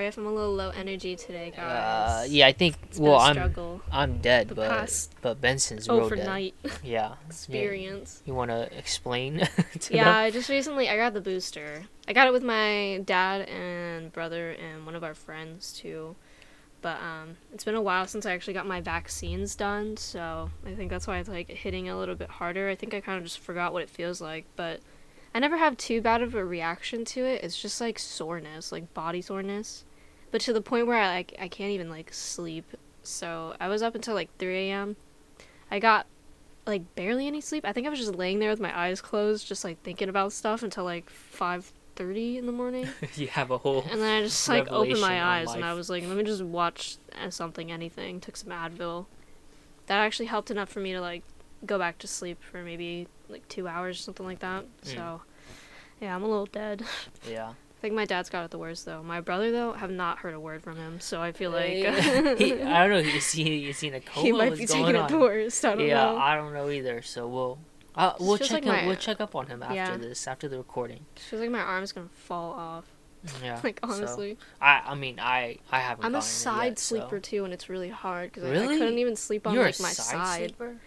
Sorry if I'm a little low energy today, Uh, guys. yeah, I think. It's well, I'm. I'm dead, The but but Benson's real dead. overnight Yeah. experience. You want to explain? to Yeah, them? I just recently I got the booster. I got it with my dad and brother and one of our friends too. But um, it's been a while since I actually got my vaccines done, so I think that's why it's like hitting a little bit harder. I think I kind of just forgot what it feels like, but I never have too bad of a reaction to it. It's just like soreness, like body soreness, but to the point where I like I can't even like sleep. So I was up until like 3 a.m. I got like barely any sleep. I think I was just laying there with my eyes closed, just like thinking about stuff until like 5:30 in the morning. you have a whole. And then I just like opened my eyes and I was like, let me just watch uh, something, anything. Took some Advil. That actually helped enough for me to like go back to sleep for maybe like two hours, or something like that. Mm. So, yeah, I'm a little dead. Yeah. I think my dad's got it the worst though. My brother though, have not heard a word from him, so I feel like he, I don't know. Is he is he in a coma? he might be taking it the worst. I don't yeah, know. I don't know either. So we'll uh, we'll check like up, my- we'll check up on him after yeah. this after the recording. feels like my arm's gonna fall off. Yeah. Like so- honestly. I I mean I I haven't. I'm a side yet, so- sleeper too, and it's really hard because I, I couldn't even sleep on You're like my side, side.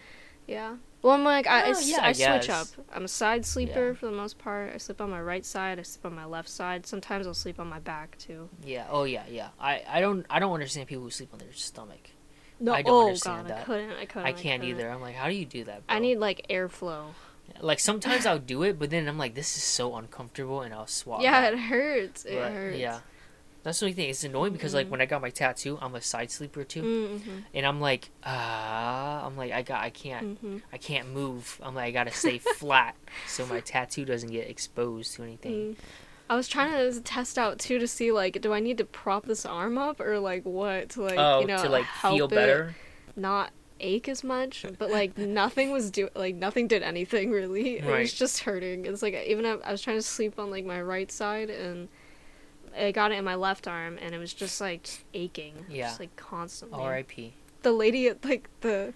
Yeah. Well, I'm like I, I, Oh, s- yeah, I I switch up. I'm a side sleeper Yeah. for the most part. I sleep on my right side. I sleep on my left side. Sometimes I'll sleep on my back too. Yeah. Oh yeah. Yeah. I I don't I don't understand people who sleep on their stomach. No, I don't oh understand god, I couldn't. I couldn't. I can't couldn't. either. I'm like, how do you do that? I need like airflow. like sometimes I'll do it, but then I'm like, this is so uncomfortable, and I'll swap. yeah, it hurts. It But, hurts. Yeah. That's the only thing. It's annoying because like Mhm. when I got my tattoo, I'm a side sleeper too, Mm-hmm. and I'm like, ah, I'm like, I got, I can't, Mm-hmm. I can't move. I'm like, I gotta stay flat so my tattoo doesn't get exposed to anything. Mm. I was trying to test out too to see like, do I need to prop this arm up or like what to like oh, you know to like help feel it better. not ache as much, but like nothing was do like nothing did anything really. It was just hurting. It's like even if I was trying to sleep on like my right side and I got it in my left arm and it was just like aching. Yeah. Just like constantly. R.I.P. The lady at like the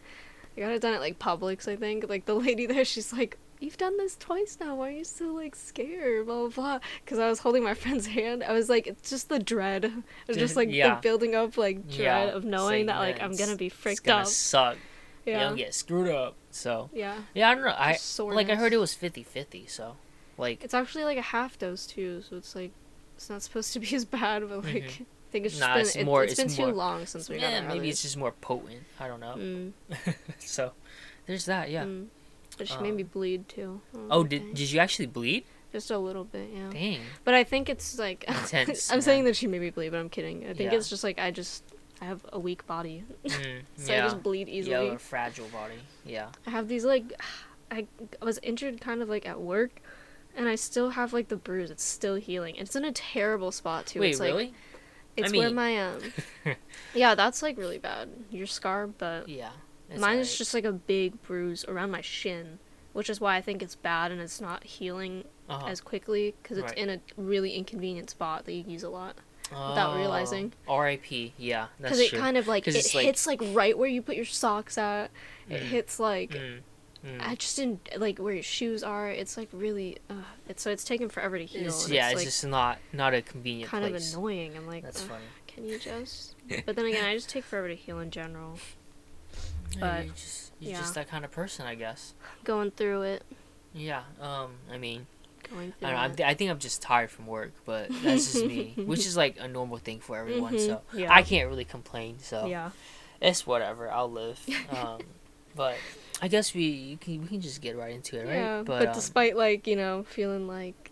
I got it done at like Publix, I think. Like the lady there, she's like, You've done this twice now. Why are you still like scared? Blah blah blah. Because I was holding my friend's hand. I was like, it's just the dread. It's just like Yeah. the building up like dread Yeah, of knowing saying that like I'm gonna be It's freaked gonna up. suck. Yeah. You'll get screwed up. So Yeah. yeah, I don't know. I Just like I heard it was 50-50, So like It's actually like a half dose too, so it's like it's not supposed to be as bad, but like Mhm. I think it's just Nah, been it's it, more- it's been too long since we got yeah, our maybe it's just more potent. I don't know. Mm, so there's that. Yeah. mm. But she made me Um, bleed too. Don't Oh, did did you actually bleed? just a little bit, yeah. Dang. But I think it's like Intense, I'm saying that she made me bleed, but I'm kidding. I think Yeah. it's just like I just I have a weak body, Mm, so yeah. I just bleed easily. Yeah, a fragile body. Yeah. I have these like I was injured kind of like at work. And I still have like the bruise. It's still healing. It's in a terrible spot too. Wait, it's like really? It's I where my um. yeah, that's like really bad. Your scar, but yeah. mine is just like a big bruise around my shin, which is why I think it's bad and it's not healing Uh-huh. as quickly because it's Right. in a really inconvenient spot that you use a lot. without realizing. Oh, R.I.P. Yeah, that's Because it true. kind of like it like- hits like right where you put your socks at. It Mm. hits like Mm, mm. I just didn't like where your shoes are. It's like really, uh, it's so it's taking forever to heal. It's- yeah, it's, it's like just not not a convenient kind place. of annoying. I'm like, That's "Ugh, funny. can you just? but then again, I just take forever to heal in general. Yeah, but, you're just you're yeah. just that kind of person, I guess. Going through it, Yeah. Um. I mean, going through I don't know. I'm. I think I'm just tired from work, but that's just me, which is like a normal thing for everyone. Mhm, So yeah. I can't really complain. So yeah. it's whatever. I'll live. Um. but I guess we can we can just get right into it, right? Yeah, but but, um, despite like you know feeling like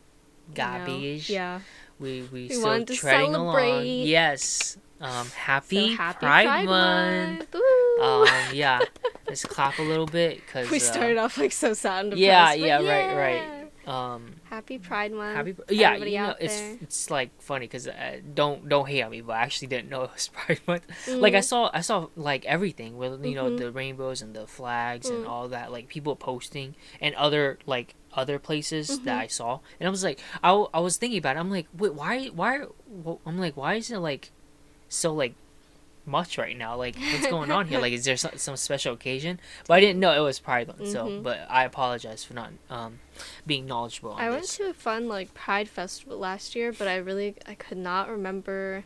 you know, garbage. yeah, We we, We still treading along. celebrate. Yes. Um. Happy, so happy Pride, Month. Woo! Um. Yeah. Let's clap a little bit because we started off like so sad and depressed. yeah, but yeah, right, right. Um. Happy Pride Month. Happy. Yeah. everybody You know, it's there. it's like funny because uh, don't don't hate on me, but I actually didn't know it was Pride Month. Like I saw I saw like everything with you know Mhm. the rainbows and the flags and Mm. all that like people posting and other like other places that I saw and I was like I, I was thinking about it I'm like wait why why wh- I'm like why is it like so like much right now. Like, what's going on here? Like, is there some, some special occasion? But I didn't know it was Pride Month. So, Mhm. but I apologize for not um being knowledgeable on I went to a fun like Pride festival last year, but I really I could not remember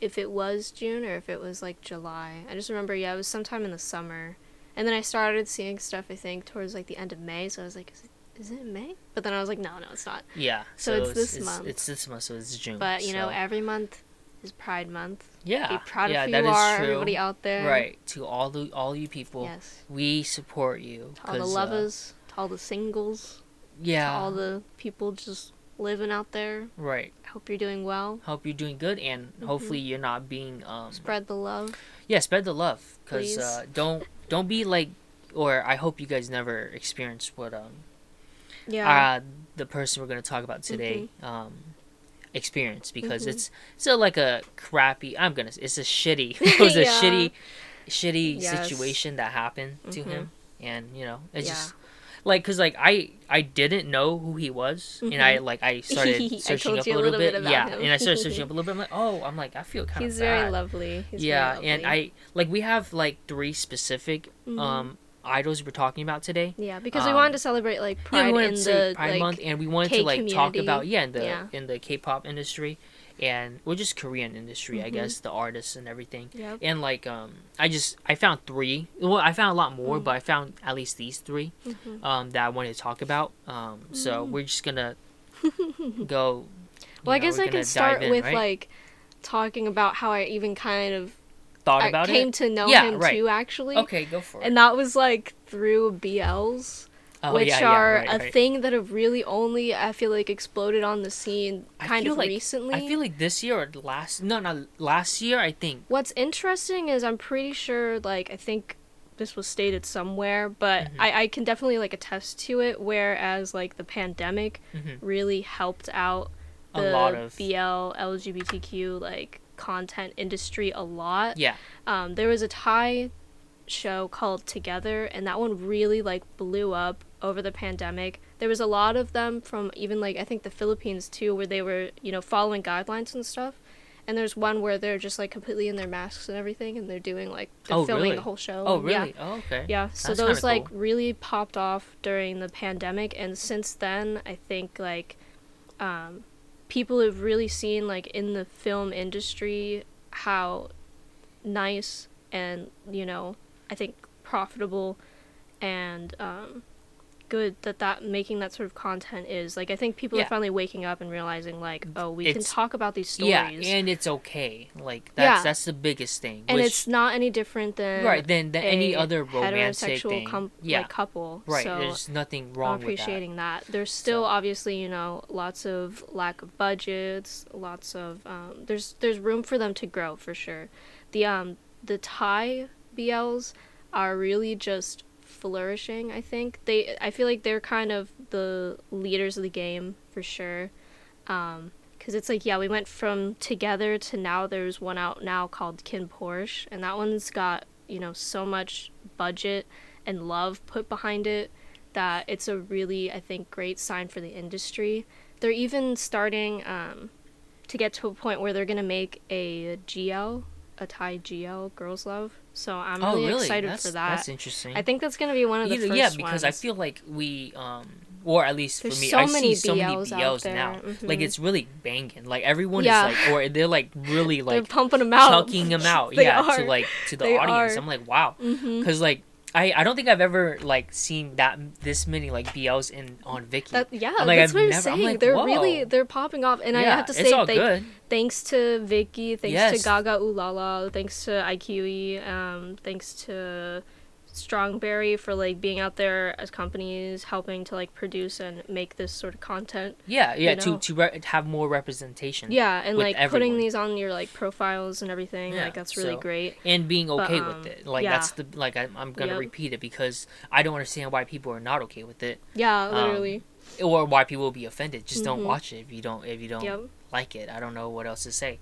if it was June or if it was like July. I just remember yeah, it was sometime in the summer. And then I started seeing stuff I think towards like the end of May, so I was like is it, is it May? But then I was like no, no, it's not. yeah. So it's this month. It's this month, so it's June. But you know, every month is Pride month. yeah, Be proud yeah, of who that you is are, true. everybody out there. Right to all the all you people, Yes. we support you. To all the uh, lovers, to all the singles, yeah. to all the people just living out there. right. Hope you're doing well. Hope you're doing good, and Mm-hmm. hopefully you're not being um. Spread the love. Yeah, spread the love, cause uh, don't don't be like, or I hope you guys never experience what um Yeah. uh, the person we're going to talk about today Mm-hmm. um, experience because Mhm. it's still like a crappy. I'm gonna. It's a shitty. It was a shitty, shitty Yes. situation that happened to Mhm. him, and you know, it's Yeah. just like because like I I didn't know who he was, and I like I started Mm-hmm. I searching up a little, bit. bit yeah, him. and I started searching up a little bit. I'm like, oh, I'm like I feel kind of He's bad. very lovely. He's yeah, very and. I like we have like three specific Mhm. um idols we're talking about today. Yeah, because we um, wanted to celebrate like Yeah, Pride we in the Pride like Month, and we wanted to like K talk about yeah in the Yeah. in the K-pop industry, and well just Korean industry, I Mhm. guess the artists and everything, Yep. and like um I just I found three. Well, I found a lot more, Mm. but I found at least these 3 Mhm. um that I wanted to talk about. Um, so Mm. we're just gonna go. Well, I guess I gonna start in, with right? like talking about how I even kind of thought I about came it. to know Yeah, him right. too actually. Okay, go for it. And that was like through BLs, oh, which yeah, yeah, are right, a right. thing that have really only I feel like exploded on the scene kind of like- recently. I feel like this year or last no no last year I think What's interesting is I'm pretty sure, like, I think this was stated somewhere, but Mhm. I, I can definitely, like, attest to it. Whereas, like, the pandemic Mhm. really helped out a the lot of BL, LGBTQ, like, content industry a lot. yeah Um, there was a Thai show called Together, and that one really, like, blew up over the pandemic. There was a lot of them from even, like, I think the Philippines, too, where they were, you know, following guidelines and stuff. And there's one where they're just like completely in their masks and everything, and they're doing like they're Oh, filming really? the whole show. oh and yeah. really oh okay Yeah, so That's those like cool. really popped off during the pandemic, and since then, I think like um, people have really seen like in the film industry how nice and you know I think profitable and um, good that that making that sort of content is. Like I think people Yeah. are finally waking up and realizing like oh we can talk about these stories. Yeah, and it's okay. Like that's Yeah. that's the biggest thing. and which- it's not any different than right than, than any other romantic heterosexual thing. com- yeah, like couple. right. So There's nothing wrong I'm with that. appreciating that. There's still So- obviously you know lots of lack of budgets, lots of um, there's there's room for them to grow for sure. The um the Thai BLs are really just flourishing. I think they I feel like they're kind of the leaders of the game for sure. Um, because it's like yeah we went from together to now there's one out now called KinnPorsche and that one's got you know so much budget and love put behind it that it's a really i think great sign for the industry they're even starting um, to get to a point where they're going to make a gl a thai gl girls love so i'm oh really, really? excited that's, for that That's interesting. i think that's going to be one of the Either- first yeah, because I feel like we um or at least There's for me, so I see so many BLs out BLs there, now. Like mhm. it's really banging. Like everyone Yeah. is like, or they're like really they're like pumping them out chucking them out. Yeah, are. to like to the They audience. are. I'm like, wow, because like. I, I don't think I've ever like seen that this many like BLs in on Viki. That yeah, I'm like, that's I've what I'm never- I'm saying. like, they're whoa. really they're popping off, and I have to say, good. thanks to Viki, thanks Yes. to GagaOOLala, thanks to iQIYI, um, thanks to Strongberry for like being out there as companies helping to like produce and make this sort of content. Yeah, yeah, know? to to re- have more representation. Yeah, and like everyone. putting these on your like profiles and everything, Yeah, like that's really so- great. and being But, okay um, with it. Like yeah. that's the like I, I'm gonna Yep. repeat it because I don't understand why people are not okay with it, Yeah, Um, literally. or why people will be offended. Just don't Mhm. watch it if you don't if you don't Yep. like it. I don't know what else to say.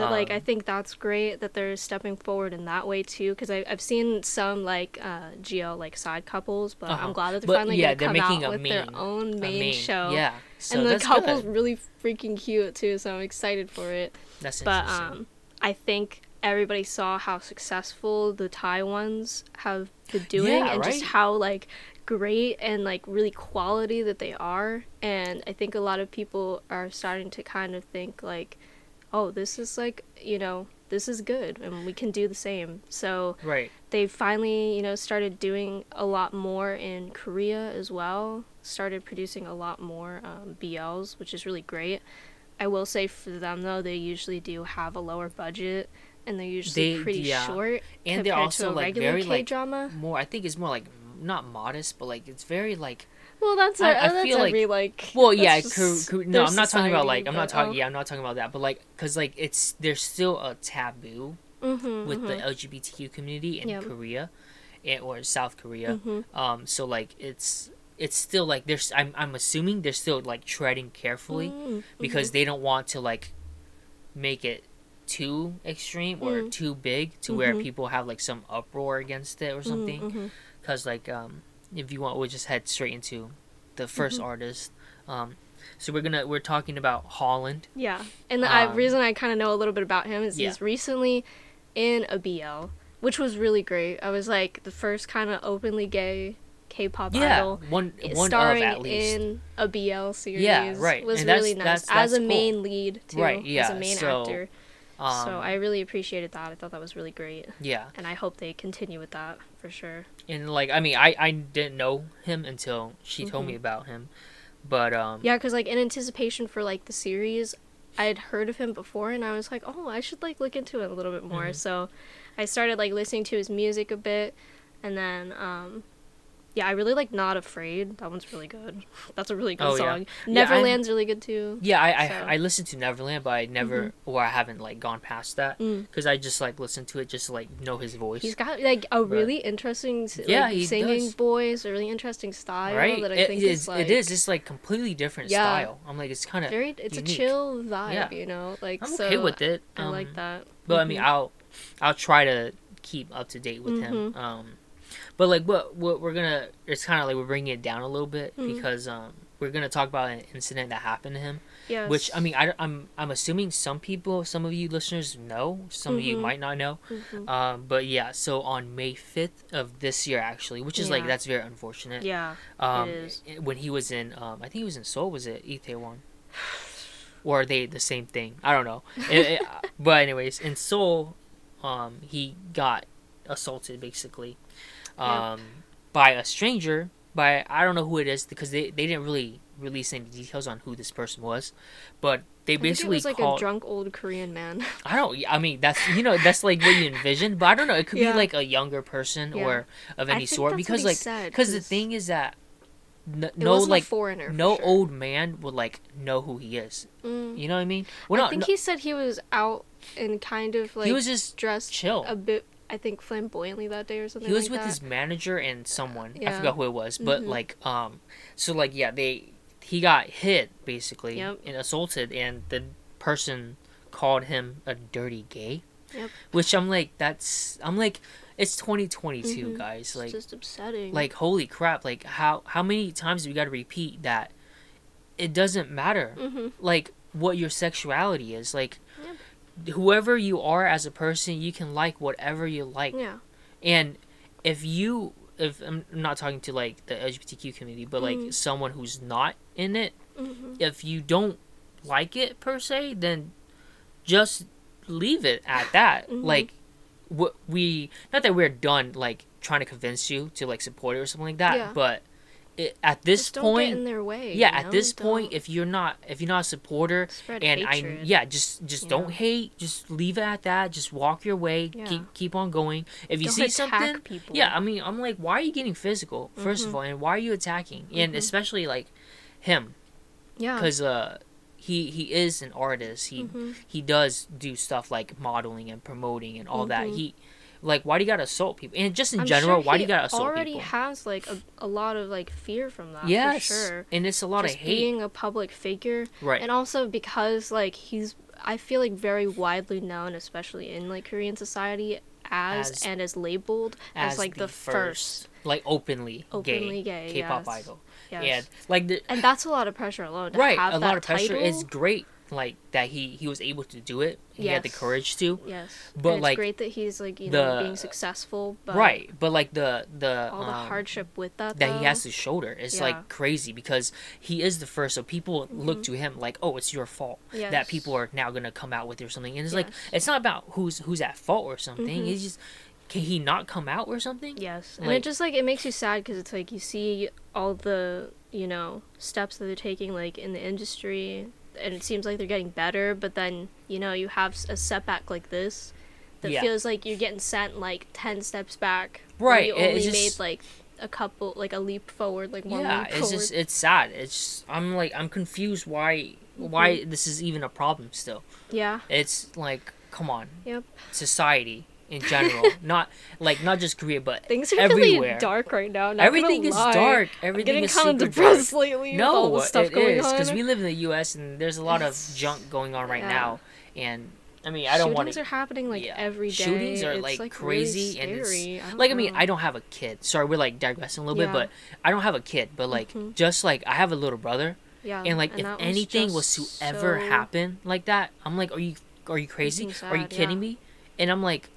But like I Um, think that's great that they're stepping forward in that way too because I've seen some like uh, GL like side couples, but Uh-huh. I'm glad that they're But, finally yeah, gonna come out with their own A main, show. Yeah, so and the couple's good. really freaking cute too, so I'm excited for it. That's But um, I think everybody saw how successful the Thai ones have been doing Yeah, and just how like great and like really quality that they are and I think a lot of people are starting to kind of think like oh this is like you know this is good and we can do the same so Right. they finally, you know, started doing a lot more in Korea as well. Started producing a lot more um, BLs, which is really great. I will say for them though, they usually do have a lower budget, and they're usually They- pretty yeah. short And they're compared also to a like regular very K like drama. more. I think it's more like not modest, but like it's very like. Well, that's I- a, I that's feel like- every like. Well, yeah. just Kor- Kor- no, I'm not talking about like I'm not talking. oh. Yeah, I'm not talking about that. But like, cause like it's there's still a taboo Mhm, with the mhm, LGBTQ community in Yep. Korea, and, or South Korea. mhm. Um, so like it's it's still like there's I'm I'm assuming they're still like treading carefully Mm, because mhm. they don't want to like make it too extreme or Mm. too big to where Mhm. people have like some uproar against it or Mhm, something. mhm. Because like um, if you want, we'll just head straight into the 1st Mhm. artist. Um, so we're gonna we're talking about Holland. Yeah, and the I, Um, reason I kind of know a little bit about him is Yeah. he's recently in a BL, which was really great. I was like the first kind of openly gay K-pop Yeah, idol one one starring of at least. in a BL series. Yeah, right, Was and really nice that's- as that's a cool. main lead too. Right, as yeah, a main so, actor. Um, so I really appreciated that. I thought that was really great, yeah, and I hope they continue with that for sure. and like I mean I I didn't know him until she told me Mhm. about him, but um Yeah, because like in anticipation for like the series, I had heard of him before, and I was like, oh, I should like look into it a little bit more. Mhm. So I started like listening to his music a bit, and then um, yeah, I really like Not Afraid. That one's really good. That's a really good Oh, song. Yeah, Neverland's really good too. Yeah, I I, So- I listened to Neverland, but I never or I haven't like gone past that Mm. because I just like listened to it just to like know his voice. He's got like a But- really interesting like, Yeah, he singing does. voice, a really interesting style right? that I It think is. is like it is. It's like completely different Yeah. style. I'm like it's kind of. very. It's unique. a chill vibe, Yeah. you know. Like I'm so, okay with it. I um, like that. But I mean, Mhm. I'll I'll try to keep up to date with him. Mhm. Um, but like what what we're gonna it's kind of like we're bringing it down a little bit Mhm. because um we're gonna talk about an incident that happened to him. Yes. Which I mean I I'm I'm assuming some people some of you listeners know some of you Mhm. might not know. Mhm. Um, but yeah, so on May fifth of this year actually, which is like that's very unfortunate. yeah. Um, is. when he was in um I think he was in Seoul was it Itaewon? Or are they the same thing? I don't know. It- it- but anyways, in Seoul, um, he got assaulted basically, Yeah. um, by a stranger. By I don't know who it is because they, they didn't really release any details on who this person was, but they I think it basically was like a drunk old Korean man. I don't. I mean, that's you know that's like what you envision, but I don't know. It could Yeah. be like a younger person Yeah. or of any sort because like because the thing is that n- it no like foreigner. no sure. old man would like know who he is. Mm. You know what I mean? Well, I not, think no- he said he was out and kind of like he was just dressed chill. a bit. I think flamboyantly that day or something. he was like with that. his manager and someone. Yeah. I forgot who it was, but Mhm. like um, so like yeah, they he got hit basically Yep. and assaulted, and the person called him a dirty gay. Yep. Which I'm like, that's I'm like, it's 2022, Mhm. guys. It's Like, just upsetting. like holy crap! Like how how many times do we got to repeat that? It doesn't matter. hmm like what your sexuality is like whoever you are as a person you can like whatever you like Yeah. and if you if i'm not talking to like the lgbtq community but like Mhm. someone who's not in it hmm if you don't like it per se then just leave it at that Mhm. like what we not that we're done like trying to convince you to like support it or something like that Yeah. but it, at this Just point in their way. yeah at know? this point Don't if you're not if you're not a supporter spread and hatred. I yeah, just just you don't hate. Just leave it at that. Just walk your way. Yeah. Keep keep on going. If you Don't see something, people. yeah, I mean, I'm like, why are you getting physical? 1st of Mhm. all, and why are you attacking? And Mhm. especially like him, yeah. because uh, he he is an artist. He Mhm. he does do stuff like modeling and promoting and all that. Mhm. He like why do you gotta assault people? And just in I'm general, sure why do you gotta assault already people? has like a, a lot of like fear from that. yes, For sure. and it's a lot Just of hate. being a public figure, right. and also because like he's, I feel like very widely known, especially in like Korean society, as, As- and is labeled as, like the, first, like openly, openly gay, gay, K-pop yes. idol. yes. And like the, and that's a lot of pressure alone. Right a lot of pressure title, is great like that he he was able to do it. He had the courage to. Yes. But, and it's like, great that he's like you know being successful, but right, but like the the all the um, hardship with that that he has to shoulder is Yeah. like crazy because he is the first so people look Mhm. to him like oh it's your fault that people are now gonna come out with or something and it's like it's not about who's who's at fault or something Mhm. it's just can he not come out or something Yes, and it just like it makes you sad because it's like you see all the you know steps that they're taking like in the industry, and it seems like they're getting better. But then you know you have a setback like this that Yeah. feels like you're getting sent like ten steps back. Right, You it- only just- made like a couple, like a leap forward, like one yeah leap it's forward. just it's sad it's just, i'm like i'm confused why why Mm-hmm. this is even a problem still yeah. it's like come on Yep. society in general not like not just korea but Things are everywhere really dark right now. Not everything is lie. dark I'm everything getting is kind of super depressed dark. lately. with No, all stuff it going on. because we live in the U.S. and there's a lot It's- of junk going on right yeah. now, and I mean I don't want Shootings to. are happening like yeah. every day. Shootings are, It's, like, really crazy and it's- I Like I mean. I don't have a kid. Sorry, we're like digressing a little Yeah. bit, but I don't have a kid. But like Mhm. just like I have a little brother, yeah, and like if that was anything was to just ever happen like that, I'm like, are you are you crazy? Are you kidding me? And I'm like.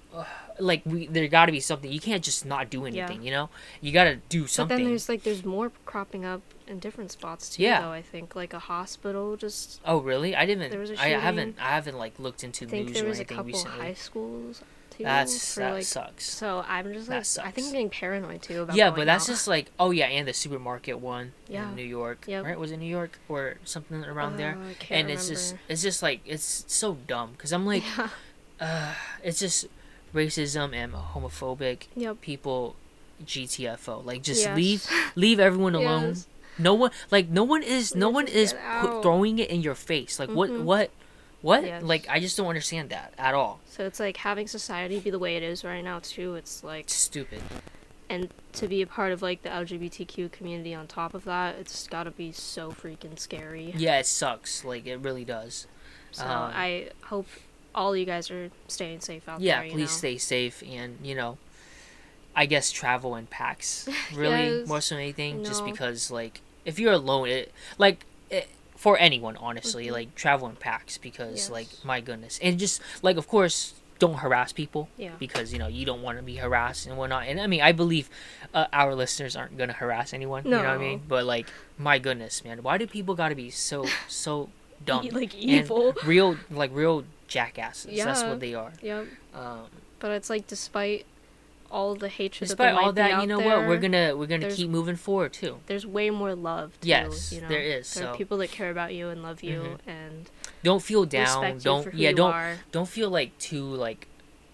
Like we, there got to be something. You can't just not do Yeah. anything. You know, you got to do something. But then there's like there's more cropping up in different spots too. Yeah. though I think like a hospital. Just oh really? I didn't. There was a I shooting. I haven't. I haven't like looked into I think news there or was a couple recently. high schools too. That's for, that like, sucks. So I'm just like I think I'm getting paranoid too about. yeah, but that's out. just like oh yeah, and the supermarket one Yeah. in New York, Yep. right? Was it New York or something around there? Oh, I can't And it's just it's just like it's so dumb because I'm like yeah. uh, it's just racism and homophobic Yep. people. GTFO, like just Yes. leave leave everyone alone. Yes. No one like no one is no one is throwing it in your face. Like what Mhm. what what? Yes. Like I just don't understand that at all. So it's like having society be the way it is right now too. It's like It's stupid. and to be a part of like the LGBTQ community on top of that, it's got to be so freaking scary. Yeah, it sucks. Like it really does. So Um, I hope all you guys are staying safe out yeah there. Yeah, please know? stay safe and you know i guess travel in packs really Yes, more so than anything just because like if you're alone it like it, for anyone honestly Mhm. like travel in packs because like my goodness and just like of course don't harass people Yeah. because you know you don't want to be harassed and whatnot and i mean i believe uh, our listeners aren't gonna harass anyone you know what i mean but like my goodness man why do people gotta be so so dumb like and evil. real like real jackasses that's what they are Yep. um But it's like despite all the hatred Despite that all that, you know there, what? We're gonna we're gonna keep moving forward too. there's way more love. Too, Yes, you know? there is, There so- are people that care about you and love you Mhm. and Don't feel down. don't you yeah. you Don't are. don't feel like too like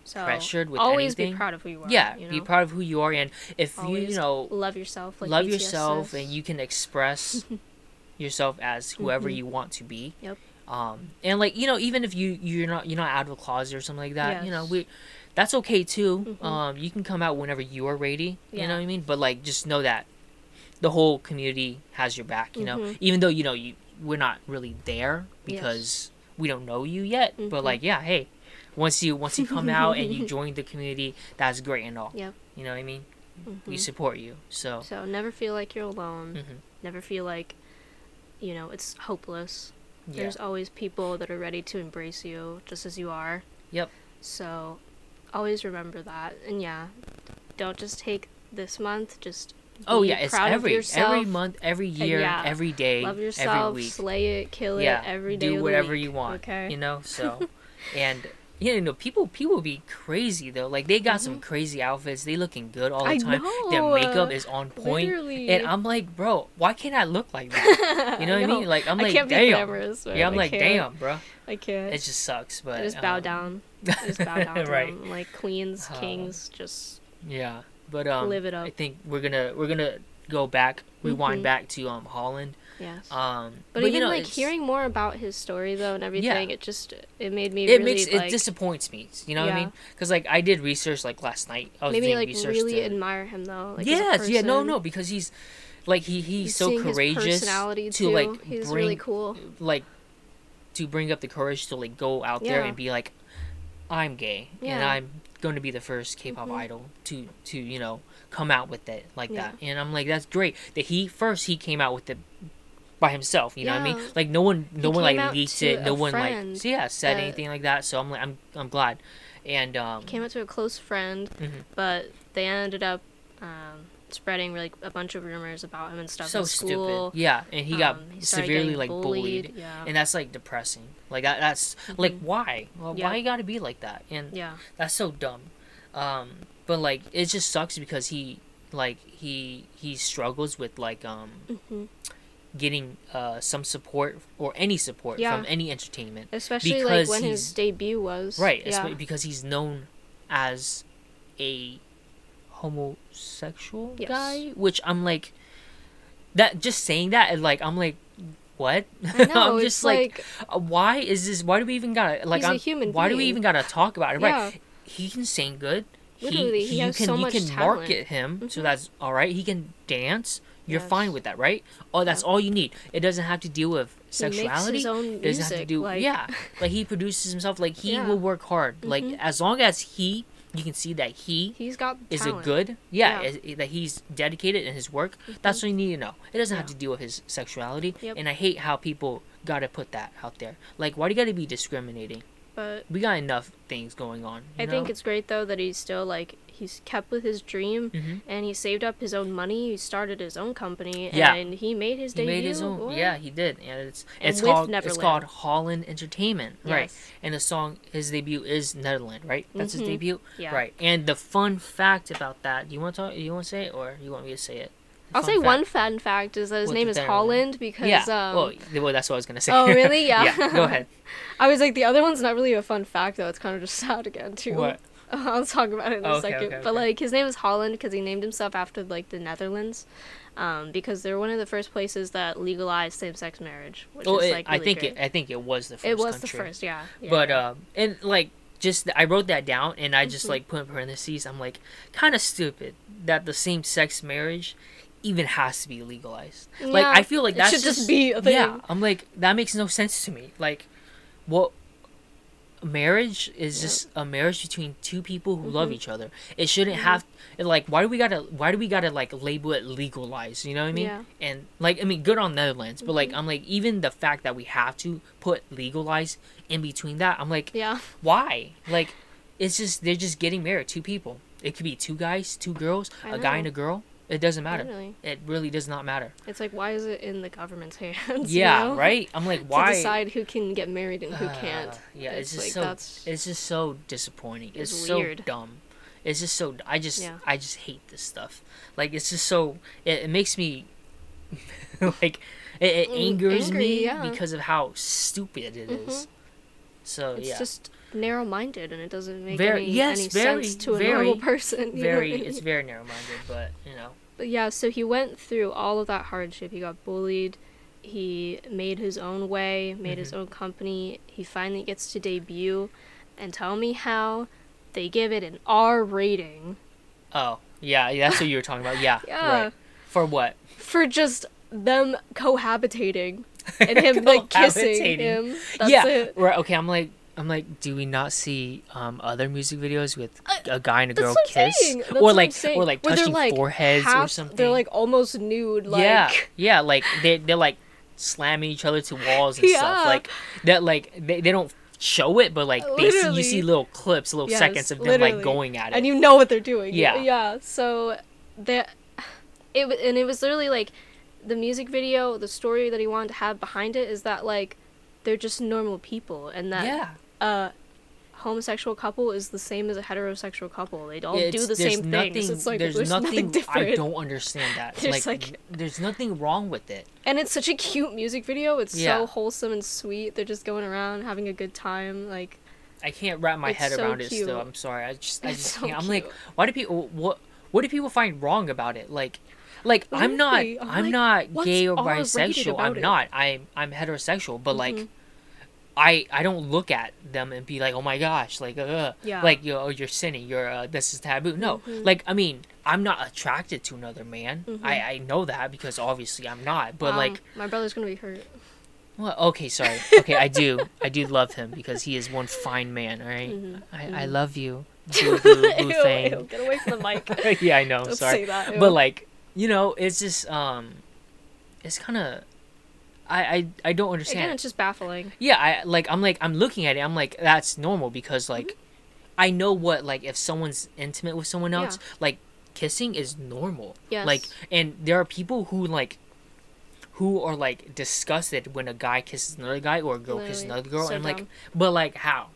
So pressured with always anything. be proud of who you are. yeah. you Be proud of who you are, and if you Always you know love yourself. Like love BTS yourself says. and you can express yourself as whoever Mhm. you want to be. Yep. Um, and like you know, even if you you're not you're not out of a closet or something like that, you know, we that's okay too. Mhm. Um, you can come out whenever you are ready. yeah. You know what I mean? But like, just know that the whole community has your back. You know, Mhm. even though you know you we're not really there Yes. because we don't know you yet. But Mhm. like, yeah, hey, once you once you come out and you join the community, that's great and all. yeah You know what I mean? We Mhm. support you. So. So never feel like you're alone. mhm. Never feel like, you know, it's hopeless. Yeah. There's always people that are ready to embrace you just as you are. Yep. So always remember that. And yeah, don't just take this month, just Oh be yeah, it's every yourself, every month, every year, yeah, every day, love every yourself, week. slay it, kill yeah, it every day. do whatever you want. Okay. You know, so and you know, people people be crazy though. Like they got some crazy outfits. They looking good all the Mm-hmm. I time. know. Their makeup is on point. Literally. And I'm like, bro, why can't I look like that? You know what I, mean? Like I'm like, damn. glamorous. Yeah, I'm I like, can't. damn, bro. I can't. It just sucks, but I just bow um, down. I just bow down to right. them. Like queens, Uh, kings, just Yeah, but um, Live it up. I think we're gonna we're gonna go back, rewind Mhm. back to um Holland. Yes. Um, but, even you know, like it's- hearing more about his story though and everything, it just it made me it really makes like it disappoints me. You know what I mean? Because like I did research like last night. I was made me doing like research really to- admire him though. Like, as a yeah, no, no, because he's like he he's Just so courageous personality to too. like He's bring really cool. like to bring up the courage to like go out there and be like, I'm gay and I'm going to be the first K-pop Mhm. idol to to you know come out with it like Yeah. that. And I'm like, that's great that he first he came out with it by himself. You know what I mean? Like no one, no He one like leaked it. No one like so yeah said that- anything like that. So I'm like I'm I'm glad. And um, came out to a close friend, Mhm. but they ended up um, spreading like a bunch of rumors about him and stuff so stupid. Yeah, and he got Um, he severely like bullied. Yeah. and that's like depressing. Like that, that's like Mhm. why? Well, Yeah. Why you gotta be like that? And yeah. that's so dumb. Um, but like it just sucks because he like he he struggles with like um hmm getting uh some support or any support Yeah. from any entertainment. Especially like when his debut was. Right, Yeah. because he's known as a homosexual Yes. guy, which I'm like that just saying that like I'm like what? Know. I'm just like, like, uh, why is this why do we even gotta like He's a I'm, human why do we even gotta talk about it? yeah. Right. He can sing good. Literally, he you has can so you much can talent. market him, so Mhm. that's all right. He can dance. You're Yes. fine with that, right? Oh, that's Yeah. all you need. It doesn't have to deal with He sexuality. own It doesn't have to do like, yeah like he produces himself like he Yeah. will work hard like Mhm. as long as he you can see that he He's got is a good yeah, Yeah. is- that he's dedicated in his work that's what you need to know it doesn't have to deal with his sexuality Yep. and i hate how people gotta put that out there like why do you gotta be discriminating But we got enough things going on you I think it's great though that he's still like he's kept with his dream Mhm. and he saved up his own money. He started his own company Yeah. and he made his he debut. made his own Boy. yeah he did and it's And it's called it's called holland entertainment right and the song his debut is neverland right that's Mhm. his debut Yeah. Right. And the fun fact about that, do you want to talk? You want to say it, or you want me to say it? I'll fun say fact. one fun fact is that his What's name is? Holland because Yeah. um well, well, that's what I was gonna say. Oh, really? Yeah. yeah. Go ahead. I was like the other one's not really a fun fact though. It's kind of just sad again too. What? I'll talk about it in a second. okay, But okay. like his name is Holland because he named himself after like the Netherlands, um, because they're one of the first places that legalized same-sex marriage, which Oh, is it, like I think great. it. I think it was the first. It was country. the first, yeah. yeah But yeah. um, and like just I wrote that down, and I just Mhm. like put in parentheses. I'm like, kind of stupid that the same sex marriage even has to be legalized. Like I feel like that that's should just be a thing. Yeah, I'm like that makes no sense to me. Like, what? Marriage is just a marriage between two people who love Mhm. each other. It shouldn't Mhm. have like why do we gotta why do we gotta like label it legalized? You know what I mean? Yeah. And like I mean, good on Netherlands, but like Mhm. I'm like even the fact that we have to put legalized in between that, I'm like yeah. why? Like it's just they're just getting married, two people. It could be two guys, two girls, I a guy and a girl. It doesn't matter. Literally. It really does not matter. It's like why is it in the government's hands? yeah, you know? right. I'm like why To decide who can get married and who Uh, can't. yeah, it's, just like so that's it's just so disappointing. It's, It's so weird. dumb. It's just so I just Yeah. I just hate this stuff. Like it's just so it, it makes me like it, it Mm, angers angry, me yeah. because of how stupid it is. Mhm. So it's yeah, just narrow-minded and it doesn't make Very- any, yes, any very, sense to a very, normal person. know very I it's very narrow-minded, but you know. But yeah, so he went through all of that hardship. He got bullied. He made his own way, made his Mhm. own company. He finally gets to debut. And tell me how they give it an R rating. Oh yeah, yeah, that's what you were talking about. Yeah, Yeah. right. For what? For just them cohabitating and him like kissing him. That's yeah, it. right. Okay, I'm like, I'm like, do we not see um other music videos with a guy and a Uh, girl kiss. Or like, or like touching like, foreheads or something? They're like almost nude. Like yeah, yeah, like they they're like slamming each other to walls and stuff. Like that, like they, they don't show it, but like they see, you see little clips, little Yes, seconds of them literally. like going at it. and you know what they're doing. Yeah. yeah. So that it and it was literally like the music video, the story that he wanted to have behind it is that like they're just normal people, and that yeah, a homosexual couple is the same as a heterosexual couple. They all It's- do the same nothing, things. It's like there's, there's, nothing, different. I don't understand that. There's, like, like- there's nothing wrong with it. And it's such a cute music video. It's Yeah. so wholesome and sweet. They're just going around having a good time. Like I can't wrap my head so around it. Still. I'm sorry. I just, I It's just so can't. I'm like, why do people what? What do people find wrong about it? Like, like I'm not, I'm I'm like, not gay or bisexual. I'm it? not. I'm, I'm heterosexual. But like, Mhm. I, I don't look at them and be like, oh my gosh, like, uh, Yeah. like you, oh, you're sinning. You're, uh, this is taboo. No, Mhm. like, I mean, I'm not attracted to another man. Mhm. I, I know that because obviously I'm not. But um, like, my brother's gonna be hurt. well, okay, sorry. Okay, I do. I do love him because he is one fine man. All right? Mhm. I, I Mhm. love you. Boo, boo, boo Ew, ew, get away from the mic. yeah, I know. Don't sorry, that. but like you know, it's just um, it's kind of I I, I don't understand. Again, it's just baffling. yeah, I like I'm like I'm looking at it. I'm like that's normal because like Mm-hmm. I know what like if someone's intimate with someone else, Yeah. like kissing is normal. Yes. Like and there are people who like who are like disgusted when a guy kisses another guy or a girl kisses another girl so and like but like how?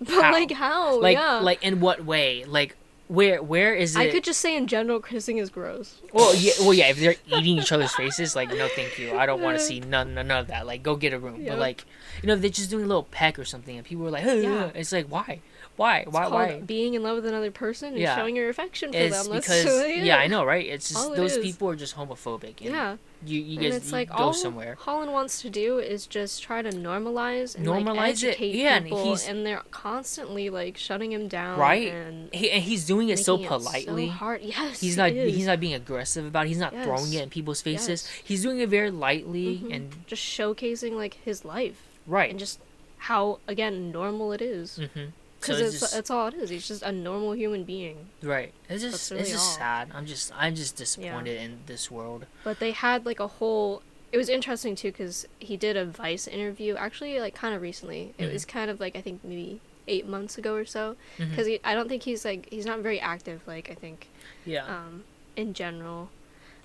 But How? like how? Like yeah. like in what way? Like where where is it I could just say in general, kissing is gross. Well, yeah, well, yeah. If they're eating each other's faces, like, no, thank you. I don't want to see none, none of that. Like, go get a room. Yeah. But like, you know, they're just doing a little peck or something, and people are like, hey, Yeah. it's like, why, why, It's why, why? being in love with another person and Yeah. showing your affection for It's them. That's because yeah. I know, right? It's just All those is. people are just homophobic. And Yeah, you you and guys it's you like go all somewhere. Holland wants to do is just try to normalize and Normalize like, it, educate yeah, and people, he's- and they're constantly like shutting him down, Right? And He, and he's doing it so politely. so hard. Yes, he's not he's not being aggressive about it. He's not throwing it in people's faces. Yes. He's doing it very lightly Mhm. and just showcasing like his life right. and just how again normal it is. mm-hmm. So Because it's it's, just, that's all it is. He's just a normal human being. right. It's just really it's just all. sad. I'm just I'm just disappointed in this world. But they had like a whole. It was interesting too because he did a Vice interview actually like kind of recently. It Mhm. was kind of like I think maybe eight months ago or so because I don't think he's like he's not very active like I think Yeah. um, in general.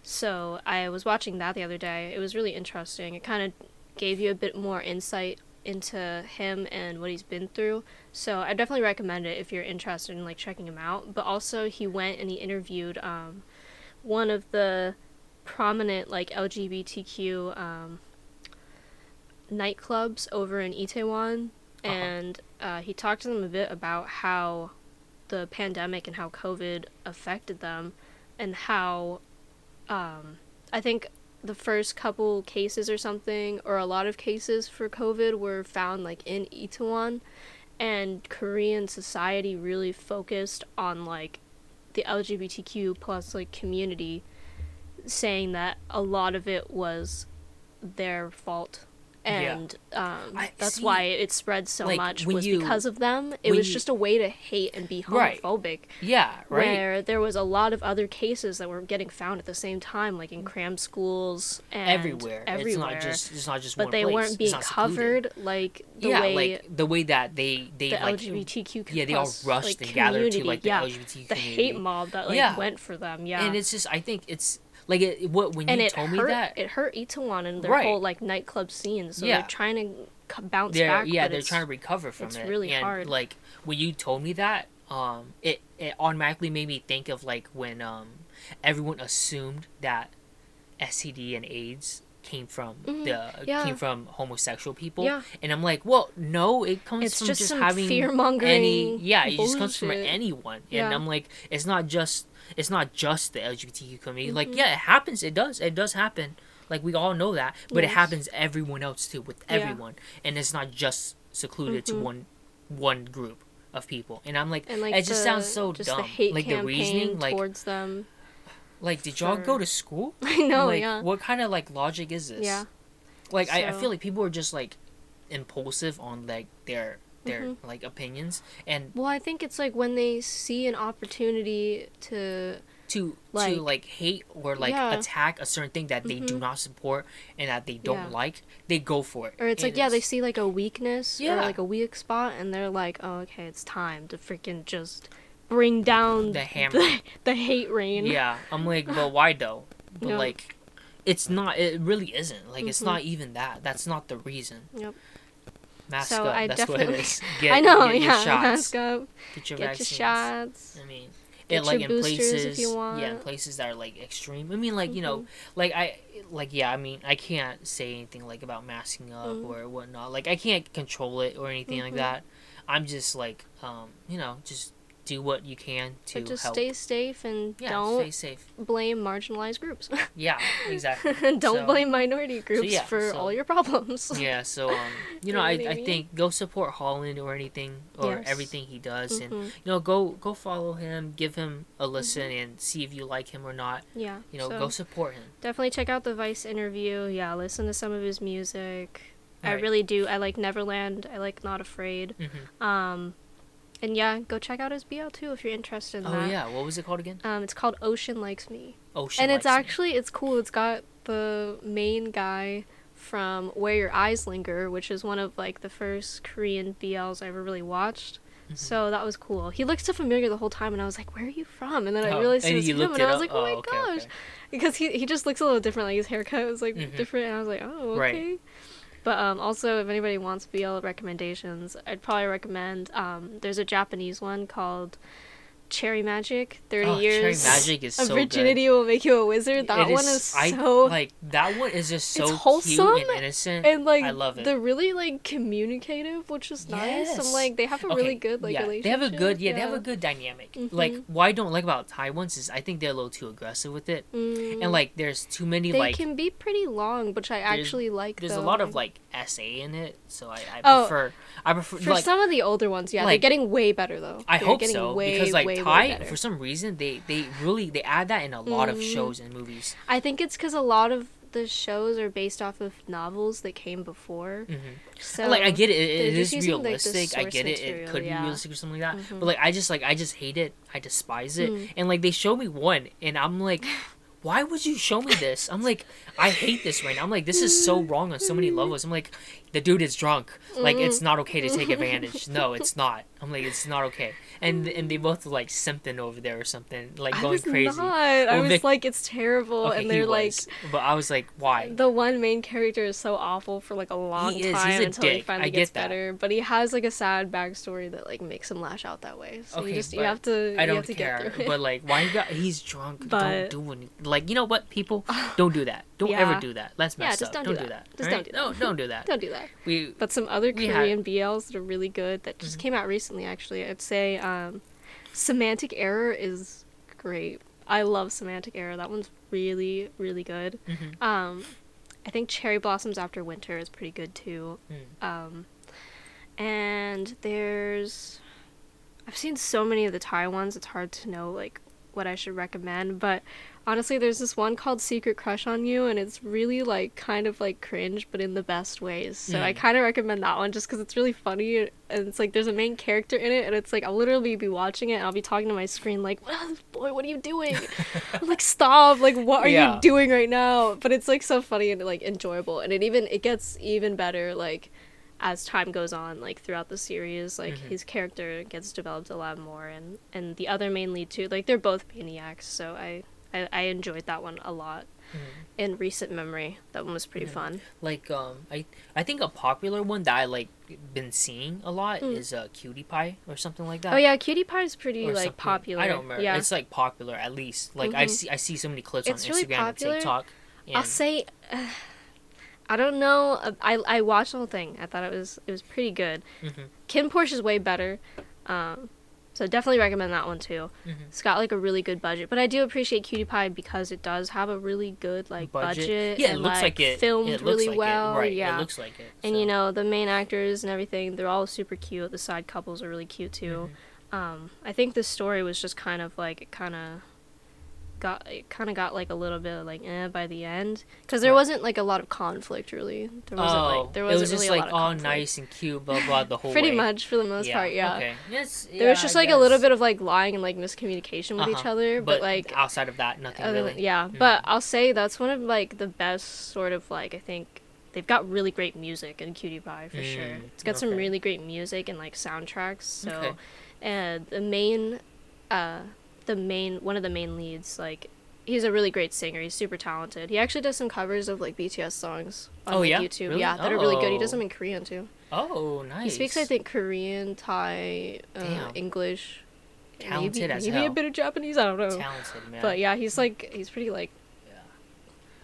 So I was watching that the other day. It was really interesting. It kind of gave you a bit more insight into him and what he's been through. So I definitely recommend it if you're interested in like checking him out. But also he went and he interviewed um, one of the prominent like LGBTQ um, nightclubs over in Itaewon, Uh-huh. and uh, he talked to them a bit about how the pandemic and how COVID affected them, and how um, I think the first couple cases or something, or a lot of cases for COVID were found like in Itaewon, and Korean society really focused on like the LGBTQ plus like community, saying that a lot of it was their fault. Yeah. And um, I- that's see, why it spread so like, much was you- because of them. It was you- just a way to hate and be Right. homophobic Yeah, right. where there was a lot of other cases that were getting found at the same time, like in cram schools and everywhere. everywhere. It's not just it's not just but one they place. weren't being covered like the yeah, way like the way that they they the like LGBTQ yeah they all rushed like, and gathered to like the yeah, LGBT the community. hate mob that like Yeah. went for them, yeah. And it's just I think it's like it, what when and you told hurt me that it hurt Itaewon and their Right. whole like nightclub scene. So Yeah. they're trying to c- bounce they're back. yeah they're trying to recover from it's it. really and hard. like when you told me that um it it automatically made me think of like when um everyone assumed that STD and AIDS came from Mhm. the Yeah. came from homosexual people Yeah. and I'm like well no it comes It's from just just, having fear-mongering any yeah it just comes from bullshit. anyone and Yeah. I'm like it's not just it's not just the LGBTQ community. Like Mhm. yeah it happens. It does. It does happen. Like we all know that but it happens everyone else too with Yeah. everyone. And it's not just secluded to Mhm. one one group of people. And i'm like and like it just sounds so just dumb. the hate like the reasoning like towards them. like did y'all for- go to school? I know, like yeah, what kind of like logic is this? Yeah. like I, I feel like people are just like impulsive on like their their Mhm. like opinions and Well, I think it's like when they see an opportunity to to Like- to like hate or like Yeah. attack a certain thing that they do Mhm. not support and that they don't Yeah. like they go for it or it's like And yeah they see like a weakness or Yeah. like a weak spot and they're like oh okay it's time to freaking just bring down The hammer. the, the hate rain yeah i'm like but why though but Yeah. like it's not it really isn't like it's Mhm. not even that that's not the reason Yep. Mask So up. I that's what it definitely- get, i know get your yeah shots. mask up. Get your get vaccines. your shots. I mean Get it like your in places yeah in places that are like extreme. I mean like you know Mhm. like i like yeah i mean i can't say anything like about masking up Mhm. or whatnot. Like i can't control it or anything like Mhm. that. I'm just like um you know just do what you can to but just help. stay safe and yeah don't stay safe. blame marginalized groups. Yeah exactly. Don't So- blame minority groups yeah, for so- all your problems. Yeah so um you know You I, I I mean? think go support holland or anything or Yes. everything he does and Mhm. you know go go follow him give him a listen and see if you like him or not. Yeah you know Mm-hmm. so go support him. definitely check out the vice interview. Yeah listen to some of his music. I Right. really do. I like neverland. I like not afraid. Hmm um and yeah go check out his bl too if you're interested in oh that yeah what was it called again um it's called ocean likes me ocean and it's Likes Me. actually it's cool it's got the main guy from Where Your Eyes Linger, which is one of like the first Korean BLs I ever really watched. Mm-hmm. So that was cool. He looked so familiar the whole time, and I was like, "Where are you from?" And then I Oh, realized and it was him, and I was like, "Oh, my Oh, okay, gosh!" okay. Because he he just looks a little different. Like his haircut was like Mhm. different, and I was like, "Oh, Right. Okay." But um, also, if anybody wants BL recommendations, I'd probably recommend. Um, there's a Japanese one called Cherry Magic. Thirty Oh, Cherry years Magic is of so good. virginity will make you a wizard. That It one is I, so like that one is just so It's wholesome and innocent. and like I love it. they're really like communicative, which is nice. And like they have a Okay, really good like yeah, relationship. they have a good yeah, they have a good dynamic. Like Mhm. what I don't like about Thai ones is I think they're a little too aggressive with it, Mm. and like there's too many they like can be pretty long, which I actually like. there's a lot of like SA in it, so I, I Oh, prefer I prefer For like some of the older ones, yeah, like- they're getting way better though. I They're hope getting so way, because like Thai for some reason they they really they add that in a lot of Mhm. shows and movies. I think it's because a lot of the shows are based off of novels that came before. hmm So like I get it, it, they're just using, like, realistic. I get it, it material, could yeah. be realistic or something like that. Mhm. But like I just like I just hate it. I despise it. Mm. And like they show me one, and I'm like, why would you show me this? I'm like, I hate this right now. I'm like, this is so wrong on so many levels. I'm like, the dude is drunk. Like it's Mm-hmm. not okay to take advantage. No, it's not. I'm like, it's not okay. And and they both like something over there or something, like going I was crazy. not. I was Vic- like, it's terrible, Okay, and they're like. but I was like, why? The one main character is so awful for like a long. He's time a until he finally I gets that. better. But he has like a sad backstory that like makes him lash out that way. So Okay, you just you have to I don't have to care. get. But like, why you got? He's drunk. But- don't do anything. Like, you know what, people? Don't do that. Don't ever do that. That's Yeah, just up. don't do do that. Just alright? don't do that. No, don't do that. Don't do that. We But some other We had- Korean BLs that are really good that Mm-hmm. just came out recently actually. I'd say um, Semantic Error is great. I love Semantic Error. That one's really really good. mhm. Um, I think Cherry Blossoms After Winter is pretty good too. Mm. Um, and there's, I've seen so many of the Thai ones. It's hard to know like what I should recommend. But honestly, there's this one called Secret Crush on You, and it's really like kind of like cringe, but in the best ways. So I Mm. kind of recommend that one just because it's really funny. And it's like there's a main character in it, and it's like I'll literally be watching it, and I'll be talking to my screen like, "Ah, "Boy, what are you doing?" I'm like, "Stop! Like, what are Yeah. you doing right now?" But it's like so funny and like enjoyable, and it even it gets even better like as time goes on like throughout the series like Mhm. his character gets developed a lot more and and the other main lead too like they're both maniacs so i i, I enjoyed that one a lot Mhm. in recent memory that one was pretty Mhm. fun Like, um, I I think a popular one that I like been seeing a lot Mm. is uh, Cutie Pie or something like that. oh yeah cutie pie is pretty or like something. popular I don't remember. yeah It's like popular at least. Like I Mhm. see I see so many clips It's on really Instagram popular. and TikTok. And, i'll say uh, i don't know uh, i i watched the whole thing i thought it was it was pretty good Mhm. KinnPorsche is way better um so definitely recommend that one too Mhm. It's got like a really good budget, but I do appreciate Cutie Pie because it does have a really good like budget. Yeah, it and, looks like, it filmed it looks really like well. It. Right. Yeah, It looks like it. and you know the main actors and everything, they're all super cute. The side couples are really cute too. Mm-hmm. Um, I think the story was just kind of like it kind of got it kind of got like a little bit of, like eh by the end because there wasn't like a lot of conflict really. There wasn't oh, like there it wasn't was just really like all conflict. nice and cute, blah blah the whole Pretty way. much for the most yeah. part, yeah. Okay. Yes. There was just like a little bit of like lying and like miscommunication with each Uh-huh. other, but, like outside of that, nothing Other really. yeah, Mm. but I'll say that's one of like the best sort of like I think they've got really great music in Cutie Pie for sure. Mm, It's got some really great music and like soundtracks. So, Okay. and the main, uh, the main one of the main leads like he's a really great singer. He's super talented. He actually does some covers of like BTS songs on Oh, like, yeah? YouTube. Really? Yeah, that are really good. He does Oh. them in Korean too. Oh, nice. He speaks I think Korean, Thai, uh, English. Talented maybe, as maybe a bit of Japanese. I don't know. talented man. But yeah, he's like he's pretty like.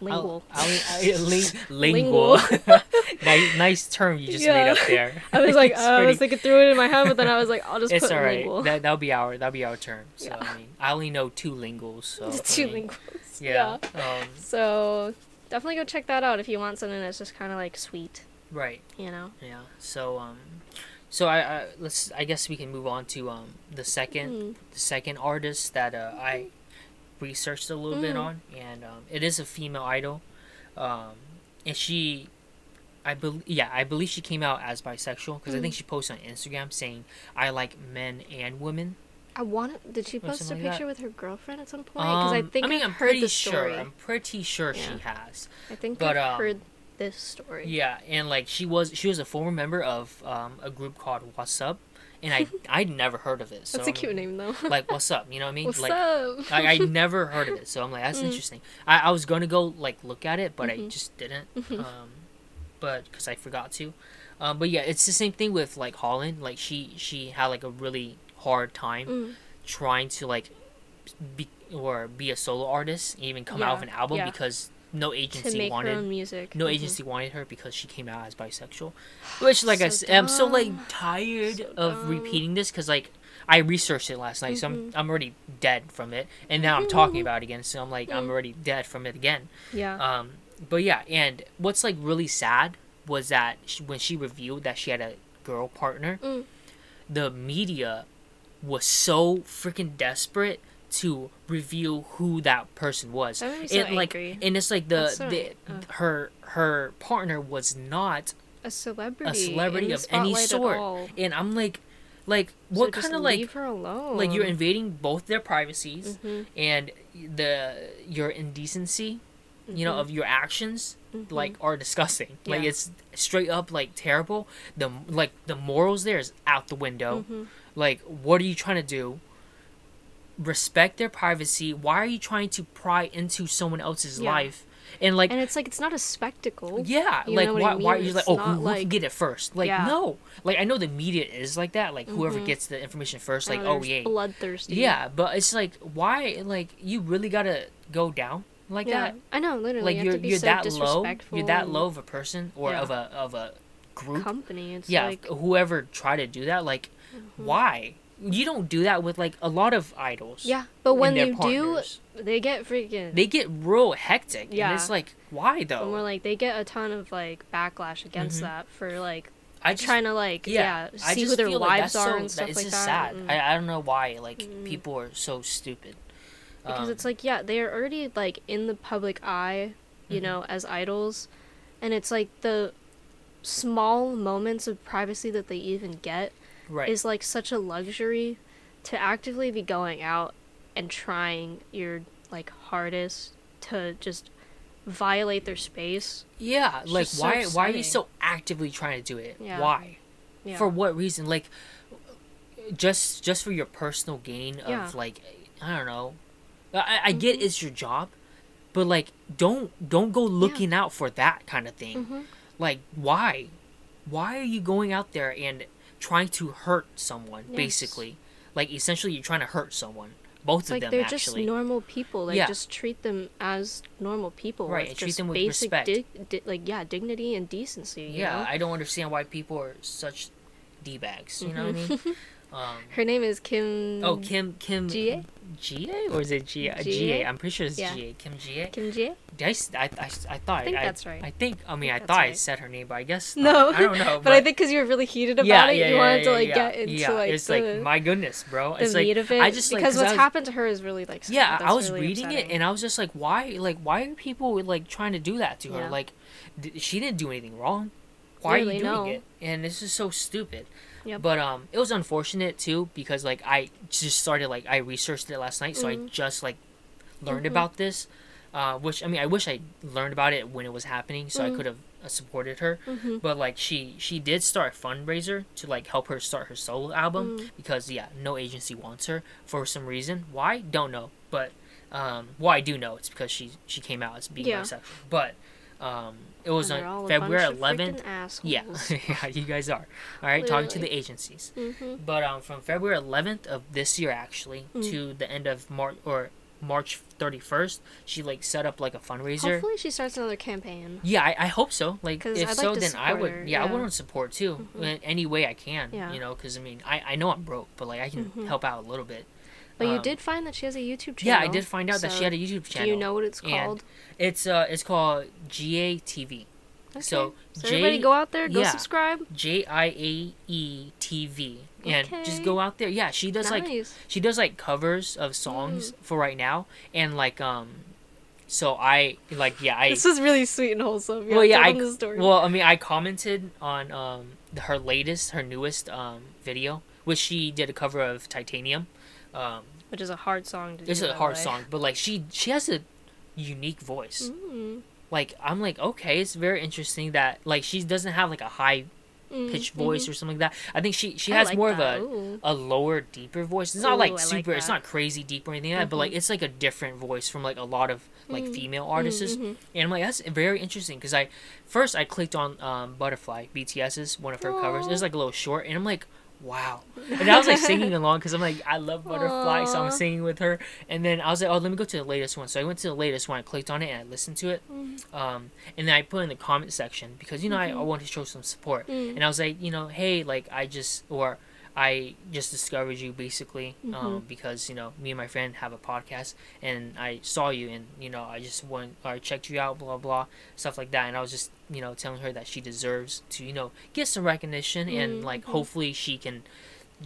Lingual. I'll, I'll, I, ling, lingual. nice, nice term you just made up there. I was like, uh, I was pretty- thinking through it in my head, but then I was like, I'll just it's put all right. lingual. That that'll be our that'll be our term. So Yeah. I mean, I only know two linguals. So I Two mean, linguals. Yeah. Um, So definitely go check that out if you want something that's just kind of like sweet, right. you know. Yeah. So um, so I, I let's I guess we can move on to um the second Mm. the second artist that uh, I researched a little bit Mm. on, and um, it is a female idol, um, and she, I believe, yeah, I believe she came out as bisexual because I think Mm. she posted on Instagram saying I like men and women. I want. Did she post a like picture with her girlfriend at some point? Because I Um, think I mean, have am heard pretty the sure. I'm pretty sure she has. I think but, I've um, heard this story. Yeah, and like she was she was a former member of um, a group called What's Up, and I I'd never heard of it. So That's a cute name though. Like What's Up, you know what I mean? What's like up? I, I never heard of it, so I'm like that's Mm. interesting. I, I was gonna go like look at it, but I Mhm. just didn't. Mhm. Um, but because I forgot to. Um, but yeah, it's the same thing with like Holland. Like she she had like a really hard time Mm. trying to like be or be a solo artist, even come out Yeah, with an album yeah. because no agency wanted music. no Mhm. agency wanted her because she came out as bisexual. Which, like I said, I'm so like tired So of dumb. repeating this because like I researched it last night, so I'm Mhm. I'm already dead from it, and now I'm talking about it again, so I'm like I'm Mm. already dead from it again. Yeah. Um, but yeah, and what's like really sad was that she, when she revealed that she had a girl partner, Mm. the media was so freaking desperate to reveal who that person was. That made so and like, angry. and it's like the, so the uh. her her partner was not a celebrity. a celebrity of any sort, and I'm like, like what just kind of like like you're invading both their privacies Mhm, and the your indecency, you know, mhm, of your actions mhm. like are disgusting. Like it's straight up like terrible. The like the morals there is out the window. Mhm. Like what are you trying to do? Respect their privacy. Why are you trying to pry into someone else's Yeah. life? And like and it's like it's not a spectacle. yeah, you like why, I mean? why are you like oh who, who can get it first? Like Yeah. no. Like I know the media is like that. Like whoever Mhm. gets the information first, like Oh, oh yeah. bloodthirsty. Yeah, but it's like why like you really gotta go down like yeah. that? I know. Literally, Like you you're have to be you're so that low. You're that low of a person or Yeah. of a of a group. company. It's yeah, like whoever tried to do that, like Mhm. why? You don't do that with like a lot of idols. yeah, but when you partners. do, they get freaking. they get real hectic. Yeah. and it's like why though? and we're like they get a ton of like backlash against Mhm. that for like I just trying to like yeah, I see who their like lives that's are so, and that stuff it's like just that. sad. and- I, I don't know why like Mm. people are so stupid. because Um, it's like yeah they are already like in the public eye you Mhm. know as idols and it's like the small moments of privacy that they even get right. is like such a luxury to actively be going out and trying your like hardest to just violate their space yeah, it's like just so why why are you so actively trying to do it? Yeah. Why? yeah For what reason? Like just just for your personal gain of Yeah. like I don't know. I, I get Mhm. it's your job, but like don't don't go looking out for that kind of thing. hmm Like why? Why are you going out there and trying to hurt someone Yes. basically? Like essentially you're trying to hurt someone. Both it's of like them they're actually. just normal people like Yeah. just treat them as normal people Right, and treat them with basic respect. di- di- like yeah dignity and decency you yeah, know? I don't understand why people are such d bags. You know what I mean? Um, her name is kim oh, Kim Kim Jie? Ga or is it G Jie? Ga? I'm pretty sure it's Yeah. Ga. Kim Ga. kim? Did I, I, I, I thought I think that's right. I think I mean I, think thought that's I said her name, but I guess no. I don't know. but, i think because you were really heated about yeah, it yeah, you wanted to like get into yeah. like it's the, like my goodness, bro. the It's like meat of it I just like what's was- happened to her is really like Yeah, I was really reading upsetting. it and I was just like, why? Like, why are people like trying to do that to her? Like, d- she didn't do anything wrong. Why are you doing no. it? And this is so stupid. Yep. But um, it was unfortunate too because like I just started like I researched it last night, so I Mhm. just like learned Mhm. about this. Uh, which I mean, I wish I learned about it when it was happening, so I Mhm. could have uh, supported her. Mhm. But like she she did start a fundraiser to like help her start her solo album Mm. because yeah, no agency wants her for some reason. Why? Don't know. But um, well, I do know it's because she she came out as being Yeah. bisexual. But um, it was And they're all on February bunch of freaking eleventh. Yeah, yeah, you guys are. All right, talking to the agencies. hmm But um, from February 11th of this year, actually, Mm. to the end of March or March 31st, she like set up like a fundraiser. Hopefully, she starts another campaign. Yeah, I, I hope so. Like, if I'd so, like then I would. her, Yeah, I would want support too Mhm. in any way I can. Yeah. You know, because I mean, I, I know I'm broke, but like I can Mhm. help out a little bit. But you Um, did find that she has a YouTube channel. Yeah. I did find out that she had a YouTube channel. Do you know what it's and called? It's uh, it's called JIAE TV. Okay. So, so J- everybody go out there, go yeah. subscribe. J I A E T V. And just go out there. Yeah, she does like she does like covers of songs Mm. for right now and like um so i like yeah i this is really sweet and wholesome. Yeah, well yeah i well i mean i commented on um her latest her newest um video which she did a cover of titanium um which is a hard song to do. it's by a hard way. song but like she she has a unique voice Mm. like I'm like okay, it's very interesting that like she doesn't have like a high pitched voice mhm. or something like that. I think she she I has like more that. of a Ooh. a lower, deeper voice. It's not Ooh, like I like super. it's not crazy deep or anything like that, but like Mhm. it's like a different voice from like a lot of like Mm, female artists. mhm. And I'm like, that's very interesting because I first I clicked on um, Butterfly BTS's one of her covers. It was like a little short, and I'm like, wow. And I was like singing along because I'm like, I love Butterfly, so I'm singing with her. And then I was like, oh, let me go to the latest one. So I went to the latest one. I clicked on it and I listened to it. Mm. Um, and then I put in the comment section because you know I, I Mhm. wanted to show some support. Mm. And I was like, you know, hey, like I just or I just discovered you basically um, Mhm. because you know me and my friend have a podcast and I saw you and you know I just went or checked you out, blah blah stuff like that. And I was just you know telling her that she deserves to you know get some recognition and like hopefully she can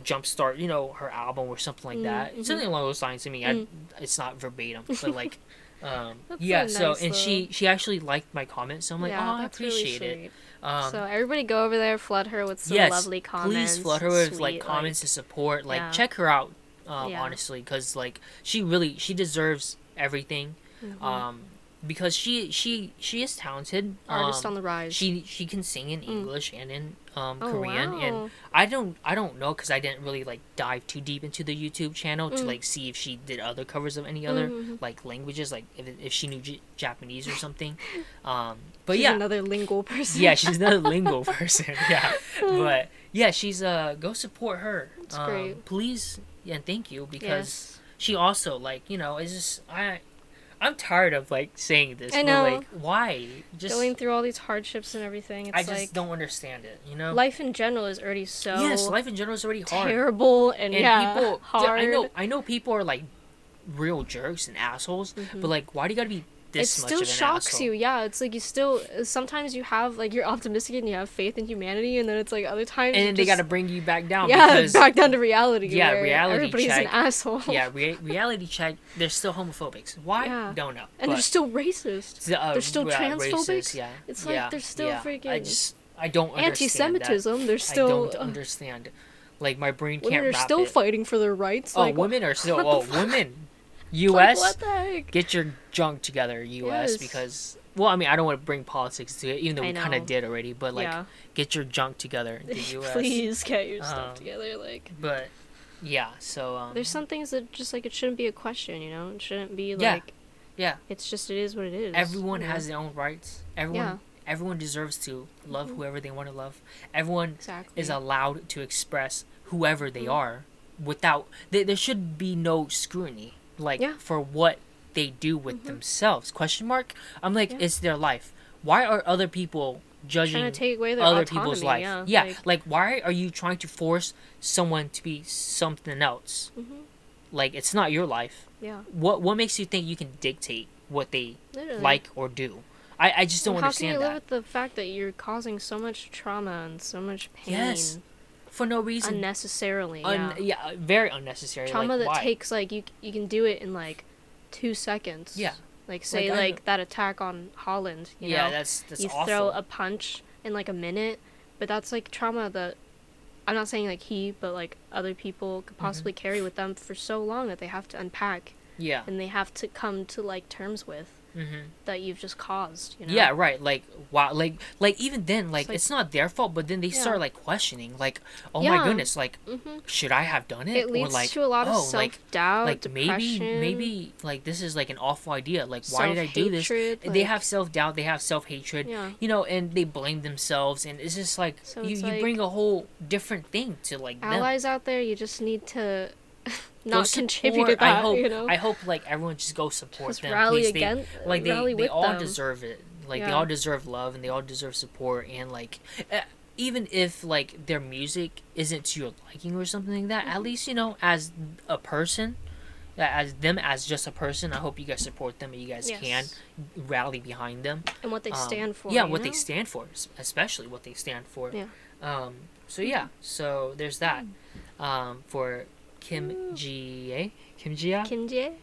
jumpstart you know her album or something like that. Mhm. Something along those lines. I mean, Mm. I, it's not verbatim, but like. Um, yeah, so so nice, and she she actually liked my comment, so I'm like, yeah, oh, I that's really appreciate it. Um, so everybody go over there, flood her with some yes, lovely comments. please flood her with sweet, like comments to support like yeah. check her out um, Yeah. honestly because like she really she deserves everything Mhm. um because she she she is talented artist um, on the rise. she she can sing in Mm. english and in um oh, korean wow. and i don't i don't know because i didn't really like dive too deep into the youtube channel to Mm. like see if she did other covers of any other Mhm. like languages like if, if she knew J- japanese or something um but She's yeah another lingual person. yeah, she's not a lingo person. Yeah, but yeah, she's uh go support her. That's um, great. Please and thank you because yes. she also like you know it's just I. I'm tired of like saying this. I but, know. like, why? Just going through all these hardships and everything. It's I just like don't understand it. You know. life in general is already so yes, life in general is already hard. terrible and, and yeah, people, hard. I know, I know people are like real jerks and assholes, but mm-hmm. like, why do you gotta be this much still shocks you. Yeah, it's like you still sometimes you have like you're optimistic and you have faith in humanity, and then it's like other times And then they gotta bring you back down. yeah because, back down to reality. Yeah, reality Everybody's check. an asshole. yeah, rea- reality check. They're still homophobics. Why? Yeah. Don't know. and they're still racist. Uh, they're still yeah, transphobic? racist, yeah. It's like yeah, they're still yeah. I freaking just I don't understand Anti-Semitism. They're That. still I don't uh, understand. Like my brain can't women are still it. fighting for their rights. Oh, like women are still. Oh, women. Like, U.S. what the heck? get your junk together, U.S. Yes. Because well, I mean, I don't want to bring politics to it, even though we kind of did already. But like, yeah. get your junk together, the U.S. Please get your stuff Um, together. Like But yeah, so um, there's some things that just like it shouldn't be a question. You know, it shouldn't be like yeah, it's just it is what it is. everyone know? has their own rights. Everyone, Yeah. everyone deserves to love Mhm. whoever they want to love. Everyone exactly is allowed to express whoever they Mhm. are without there, there should be no scrutiny like Yeah. for what they do with Mhm. themselves question mark i'm like Yeah. it's their life why are other people judging trying to take away their other autonomy, people's life Yeah, yeah like, like, why are you trying to force someone to be something else mhm, like it's not your life yeah. what what makes you think you can dictate what they Literally. like or do i i just don't And how can you that live with the fact that you're causing so much trauma and so much pain Yes. For no reason unnecessarily? Un- yeah. yeah very unnecessary Trauma like, that why? takes like you you can do it in like two seconds. Yeah. Like say Like, like, that attack on Holland. You yeah know? that's that's you awful throw a punch in like a minute, but that's like trauma that I'm not saying like he, but like other people Mm-hmm. could possibly carry with them for so long that they have to unpack yeah and they have to come to like terms with hmm that you've just caused. You know? Yeah, right. Like wow, like like even then, like like- it's not their fault. But then they Yeah. start like questioning, like, oh my goodness, like mm-hmm. should I have done it? It leads or like to a lot of oh, self like doubt, like depression. maybe maybe like this is like an awful idea. Like why did I do this? self-hatred, they have self doubt. They have self hatred. Yeah. You know, and they blame themselves, and it's just like So you, it's you like- bring a whole different thing to like them. allies out there, you just need to not contribute to that. I hope, you know, I hope like everyone just go support just them. rally please. They- like they, they all them. deserve it like they all deserve love and they all deserve support and like uh, even if like their music isn't to your liking or something like that at Mm-hmm. least you know as a person as them as just a person i hope you guys support them and you guys can rally behind them and what they Um, stand for. yeah what they stand for especially what they stand for Yeah. um so yeah so there's that um for Kim Ji eh? Kim Jia Kim Jia.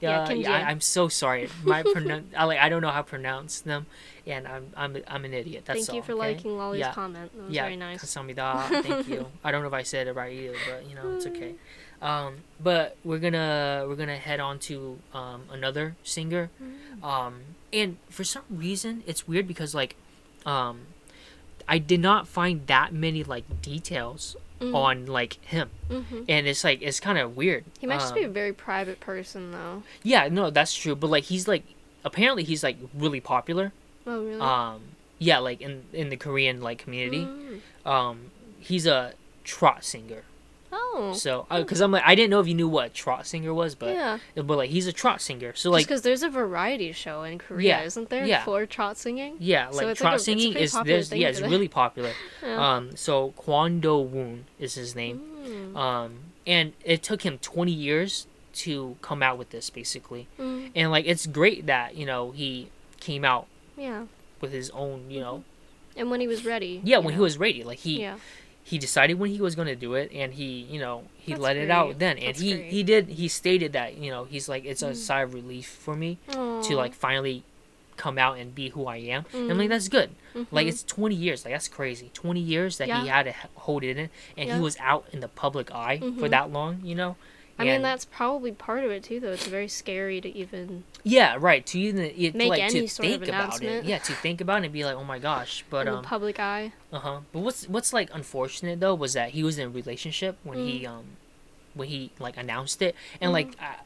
Yeah, yeah I, am so sorry. My pronoun- I, like I don't know how to pronounce them, and I'm I'm I'm an idiot. That's Thank all, you for okay? liking Lolly's yeah. comment. That was yeah, very nice. Kasamida. Thank you. I don't know if I said it right either, but you know it's okay. Mm. Um, but we're gonna we're gonna head on to um, another singer, mm. um, and for some reason it's weird because like, um, I did not find that many like details Mm. on like him, hmm and it's like it's kind of weird. He might just Um, be a very private person, though. yeah, no, that's true. But like he's like apparently he's like really popular. Oh, really? Um, yeah, like in in the Korean like community. Mm. Um, he's a trot singer. Oh. So, because I'm like, I didn't know if you knew what a trot singer was, but yeah. but like he's a trot singer. So Just like, because there's a variety show in Korea, Yeah, isn't there? yeah. For trot singing. yeah, like it's trot like a- singing is there's yeah, it's really popular. Yeah. Um, so Kwon Do Woon is his name. Mm. Um, and it took him 20 years to come out with this basically. Mm. And like it's great that you know he came out Yeah. with his own you know And when he was ready. yeah when he was ready like he Yeah. He decided when he was going to do it and he you know he That's let it out then and That's he great. he did he stated that you know he's like it's a Mm. sigh of relief for me to like finally come out and be who I am and I'm like Mm. that's good like Mhm. it's 20 years like that's crazy 20 years that he had to hold it in and Yeah. he was out in the public eye for Mhm. that long you know I mean, that's probably part of it too, though. It's very scary to even. yeah right to even it, Make like any to sort of think about it yeah to think about it and be like oh my gosh but in um the public eye. Uh-huh. But what's what's like unfortunate though was that he was in a relationship when Mm. he um when he like announced it and like Mm. uh,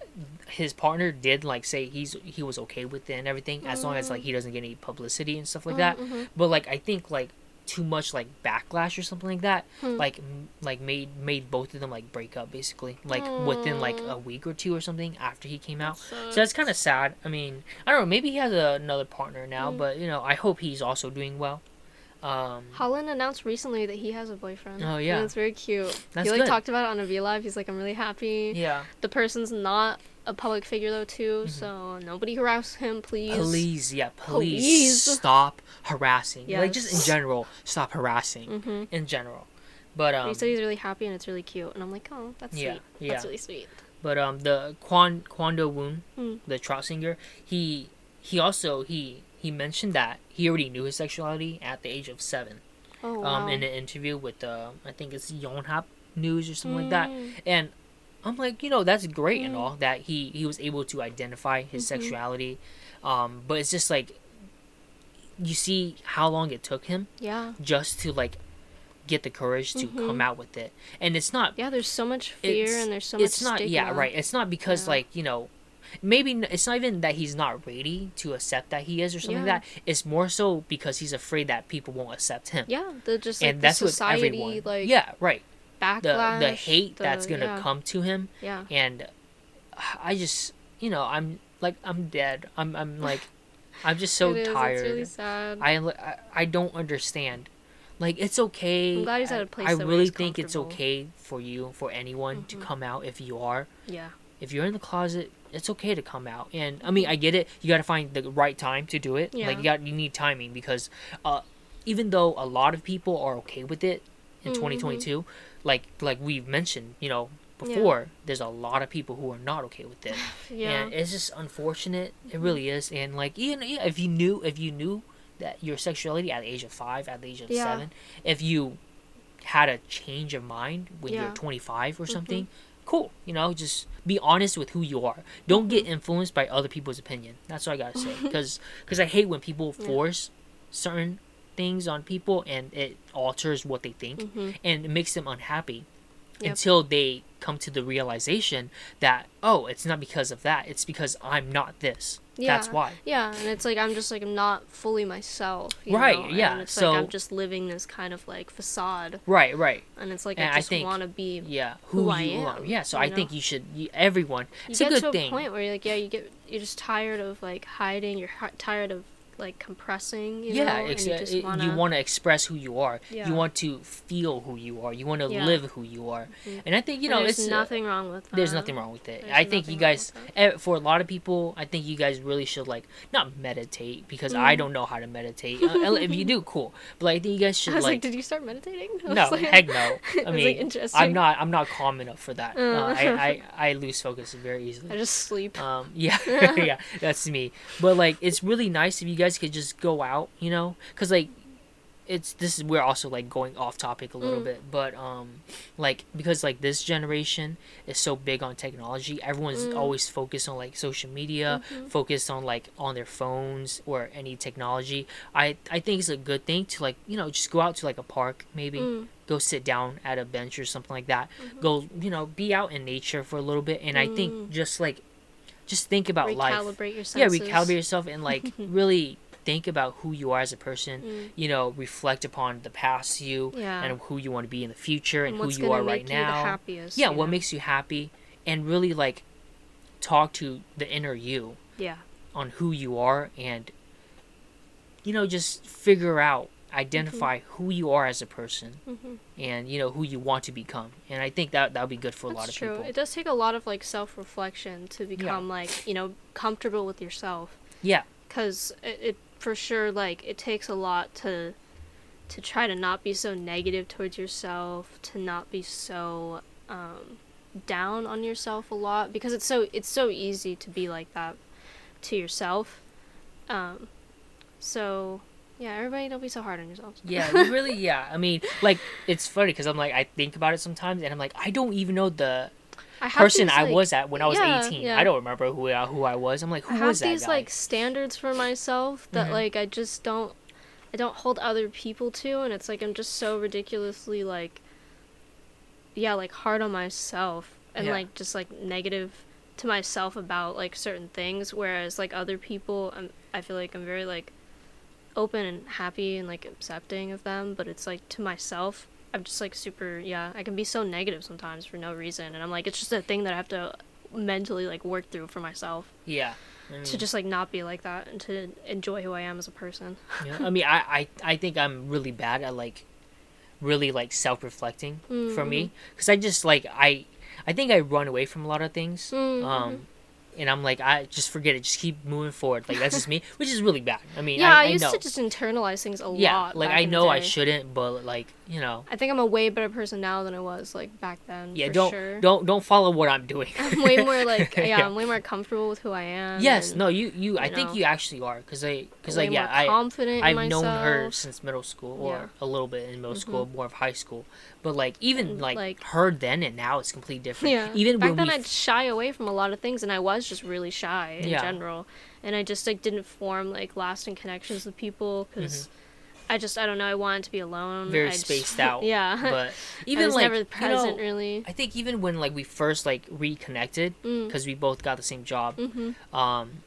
his partner did like say he's he was okay with it and everything as long as like he doesn't get any publicity and stuff like that. Mhm. But like I think like too much like backlash or something like that Hmm. like m- like made made both of them like break up basically like within like a week or two or something after he came out. Sucks. So that's kind of sad. I mean, I don't know. Maybe he has a, another partner now, Mm. but you know, I hope he's also doing well. Um, Holland announced recently that he has a boyfriend. Oh, yeah. and it's very cute. That's he like good. talked about it on a V Live. He's like, I'm really happy. yeah. The person's not a public figure though, too. Mhm. So nobody harass him, please. Please, yeah, please, Please. stop harassing. Like just in general, stop harassing Mm-hmm. in general. But um, he said he's really happy and it's really cute, and I'm like, oh, that's Yeah, sweet. yeah. That's really sweet. but um, the Kwan Kwando Woon, Hmm. the trot singer, he he also he he mentioned that he already knew his sexuality at the age of seven. Oh wow. Um, in an interview with uh, I think it's Yonhap News or something like that, Mm. and I'm like, you know, that's great and Mm. all that he he was able to identify his Mhm. sexuality, um, but it's just like you see how long it took him Yeah. just to like get the courage to Mhm. come out with it, and it's not Yeah. There's so much fear and there's so much it's not stigma. yeah right it's not because Yeah. like you know maybe it's not even that he's not ready to accept that he is or something Yeah. like that it's more so because he's afraid that people won't accept him Yeah. The just like and the that's with society everyone like yeah right backlash. the hate that's gonna yeah, come to him Yeah. and i just you know i'm like i'm dead i'm i'm like i'm just so It is, tired It's really sad. I, I I don't understand. Like it's okay. I'm glad he's at I- a place I where really think it's okay for you, for anyone to Mhm. come out if you are. yeah. If you're in the closet, it's okay to come out. And I mean, I get it. You got to find the right time to do it. Yeah. Like you got you need timing because uh even though a lot of people are okay with it in Mhm. 2022, like like we've mentioned, you know, Yeah. before, there's a lot of people who are not okay with it Yeah. and it's just unfortunate it really is and like even yeah, if you knew if you knew that your sexuality at the age of five at the age of Yeah. seven if you had a change of mind when Yeah. you're 25 or Mhm. something cool you know just be honest with who you are don't get Mm-hmm. influenced by other people's opinion that's what i gotta say because cause i hate when people Yeah. force certain things on people and it alters what they think hmm and it makes them unhappy Yep. until they come to the realization that oh it's not because of that it's because i'm not this that's why Yeah, and it's like I'm just like I'm not fully myself. you Right, know, yeah, And it's so- like I'm just living this kind of like facade, right right and it's like And I just want to be. yeah Who who, I am, are yeah so i know? think you should you, everyone You it's get a good to thing a point where you're like, yeah, you get you're just tired of like hiding. You're hi- tired of like compressing. You yeah know? ex- you it- wanna, you want to express who you are Yeah. you want to feel who you are you want to Yeah. live who you are Mhm. and i think you and know there's uh, nothing wrong with that. there's nothing wrong with it There's i think you guys eh, for a lot of people i think you guys really should like not meditate because i Mm. don't know how to meditate Uh, if you do cool but like, i think you guys I should was like, like did you start meditating? I no like- heck no I i mean like, i'm not i'm not calm enough for that uh, Uh. I, I i lose focus very easily I just sleep. um, yeah, yeah, that's me. But like, it's really nice if you guys could just go out, you know, because like, it's this is we're also like going off topic a little Mm. bit but um like because like this generation is so big on technology everyone's Mm. always focused on like social media Mhm. focused on like on their phones or any technology i i think it's a good thing to like you know just go out to like a park maybe Mm. go sit down at a bench or something like that Mhm. go you know be out in nature for a little bit and i think Mm. just like just think about life recalibrate your yeah recalibrate yourself and like really think about who you are as a person Mm. you know reflect upon the past you Yeah. and who you want to be in the future and, And who you are right you the now happiest, yeah what know? makes you happy and really like talk to the inner you Yeah. on who you are and you know just figure out identify who you are as a person hmm and you know who you want to become and i think that that would be good for a lot of true. people It does take a lot of like self reflection to become like you know comfortable with yourself. yeah Because it, it for sure like it takes a lot to to try to not be so negative towards yourself, to not be so um, down on yourself a lot because it's so it's so easy to be like that to yourself. Um, so yeah, everybody don't be so hard on yourselves. yeah really yeah i mean like it's funny because i'm like i think about it sometimes and i'm like i don't even know the I person these, i like- was at when i was yeah, 18 yeah. i don't remember who I, who i was i'm like who I have was that these guy like standards for myself that Mhm. like I just don't I don't hold other people to and it's like I'm just so ridiculously like yeah, like hard on myself and Yeah. like just like negative to myself about like certain things whereas like other people I'm, I feel like I'm very like open and happy and like accepting of them but it's like to myself I'm just like super yeah I can be so negative sometimes for no reason and I'm like it's just a thing that I have to mentally like work through for myself yeah I to just like not be like that and to enjoy who I am as a person. yeah, i mean I, I i think i'm really bad at like really like self-reflecting for Mm-hmm. me because i just like i i think i run away from a lot of things Mhm. um and i'm like i just forget it just keep moving forward like that's just me which is really bad i mean Yeah, i, I, used know to just internalize things a yeah lot. like i know i shouldn't but like you know I think I'm a way better person now than I was like back then. yeah for don't sure. don't don't follow what i'm doing I'm way more like yeah, I'm way more comfortable with who I am. yes and no you you i you think you actually are because i because like yeah i confident. I've known her since middle school, or Yeah. Mm-hmm. a little bit in middle school, more of high school. But like even And, like, like- her then and now it's completely different. Yeah. Even back when then, we, I'd shy away from a lot of things, and I was just really shy in Yeah. general, and I just like didn't form like lasting connections with people because. I just I don't know I wanted to be alone. Mm-hmm. Very I just- spaced out, yeah. but I even was like never you know, really. I think even when like we first like reconnected Mm. because we both got the same job. hmm Um,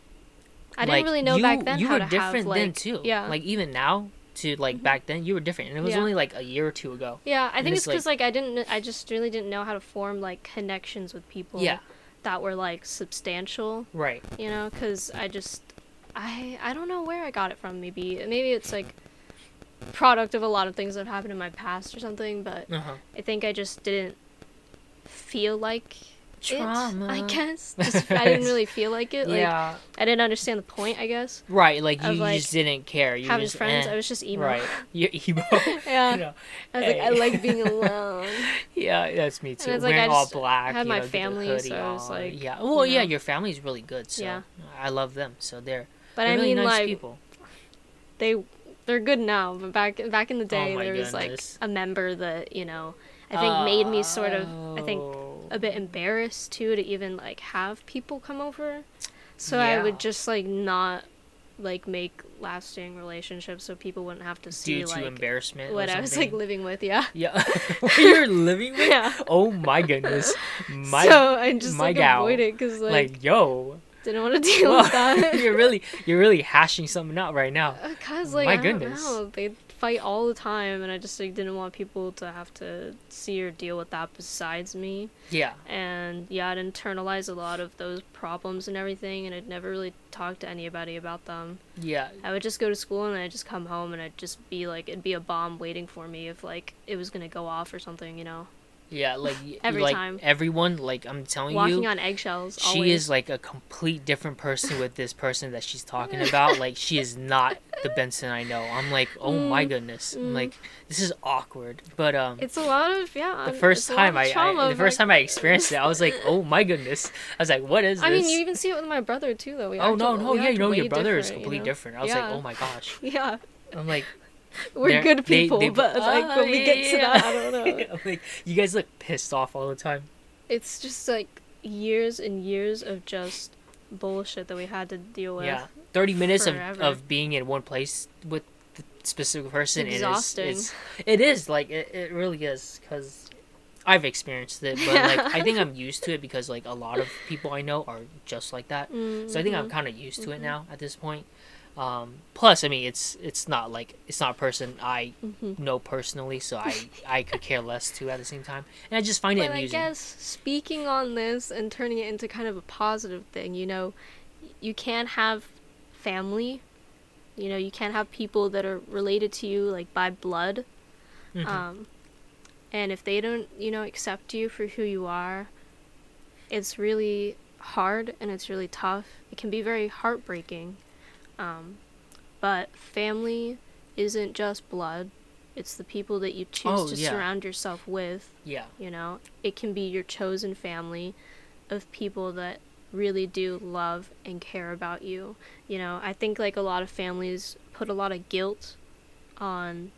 I didn't really know you, back then You how were to different have like then too. yeah Like even now to like back then, you were different, and it was Yeah. only like a year or two ago. yeah I and think it's, because like, I didn't I just really didn't know how to form like connections with people Yeah. that were like substantial Right. you know because I just I I don't know where I got it from maybe maybe it's like product of a lot of things that happened in my past or something but Uh huh. I think I just didn't feel like Trauma. it I guess just I didn't really feel like it like yeah. I didn't understand the point I guess Right. Like you, of, you like, just didn't care. You having just, friends eh. I was just emo Right. You're emo. Yeah. You know, I was like I like being alone Yeah, that's me too. it's like, Wearing I all black. had my know, family, so I was like, yeah. Well, you yeah, know. your family's really good. So Yeah. I love them. So they're, but they're I really mean nice like people. they they're good now but back back in the day Oh there was goodness. like a member that you know I think made me sort of I think Oh. A bit embarrassed too to even like have people come over so I would just like not like make lasting relationships so people wouldn't have to see due to like embarrassment. what I was like living with yeah Yeah. what you're living with? yeah Oh my goodness. My so I just my like gal. avoid it because like, like, yo. didn't want to deal Well, with that you're really you're really hashing something out right now. Uh, because like My I goodness. they fight all the time, and I just like didn't want people to have to see or deal with that besides me. Yeah. And yeah, I'd internalize a lot of those problems and everything, and I'd never really talk to anybody about them. Yeah. I would just go to school and I'd just come home and I'd just be like, it'd be a bomb waiting for me if like it was gonna go off or something, you know. Yeah, like Every like time. everyone, like I'm telling Walking you, on eggshells. she always. is like a complete different person with this person that she's talking about. Like she is not the Benson I know. I'm like, oh my Mm, goodness. I'm mm. like, this is awkward. But um, It's a lot of yeah. the first time I, trauma I the first time I experienced it, I was like, oh my goodness. I was like, what is this? I mean, you even see it with my brother too, though. We oh no, no, yeah, you know, your brother is different, you completely know? different. I was Yeah. like, oh my gosh. Yeah. I'm like, We're They're- good people, they- but like Ah, when we get to that, I don't know. Like, you guys look pissed off all the time. It's just like years and years of just bullshit that we had to deal with. Yeah, thirty minutes of, forever. of being in one place with the specific person. and exhausting. It's, it's, it is like it, it really is because I've experienced it, but like I think I'm used to it because like a lot of people I know are just like that. Mm-hmm. So I think I'm kind of used to it now at this point. Um, plus, I mean, it's it's not like it's not a person I Mhm. know personally, so I I could care less to at the same time, and I just find it But I amusing. guess speaking on this and turning it into kind of a positive thing, you know, you can't have family. You know, you can't have people that are related to you like by blood. Mhm. Um, and if they don't, you know, accept you for who you are, it's really hard and it's really tough. It can be very heartbreaking. Um, but family isn't just blood. It's the people that you choose Oh, to yeah. surround yourself with. yeah, You know, it can be your chosen family of people that really do love and care about you. You know, I think like a lot of families put a lot of guilt on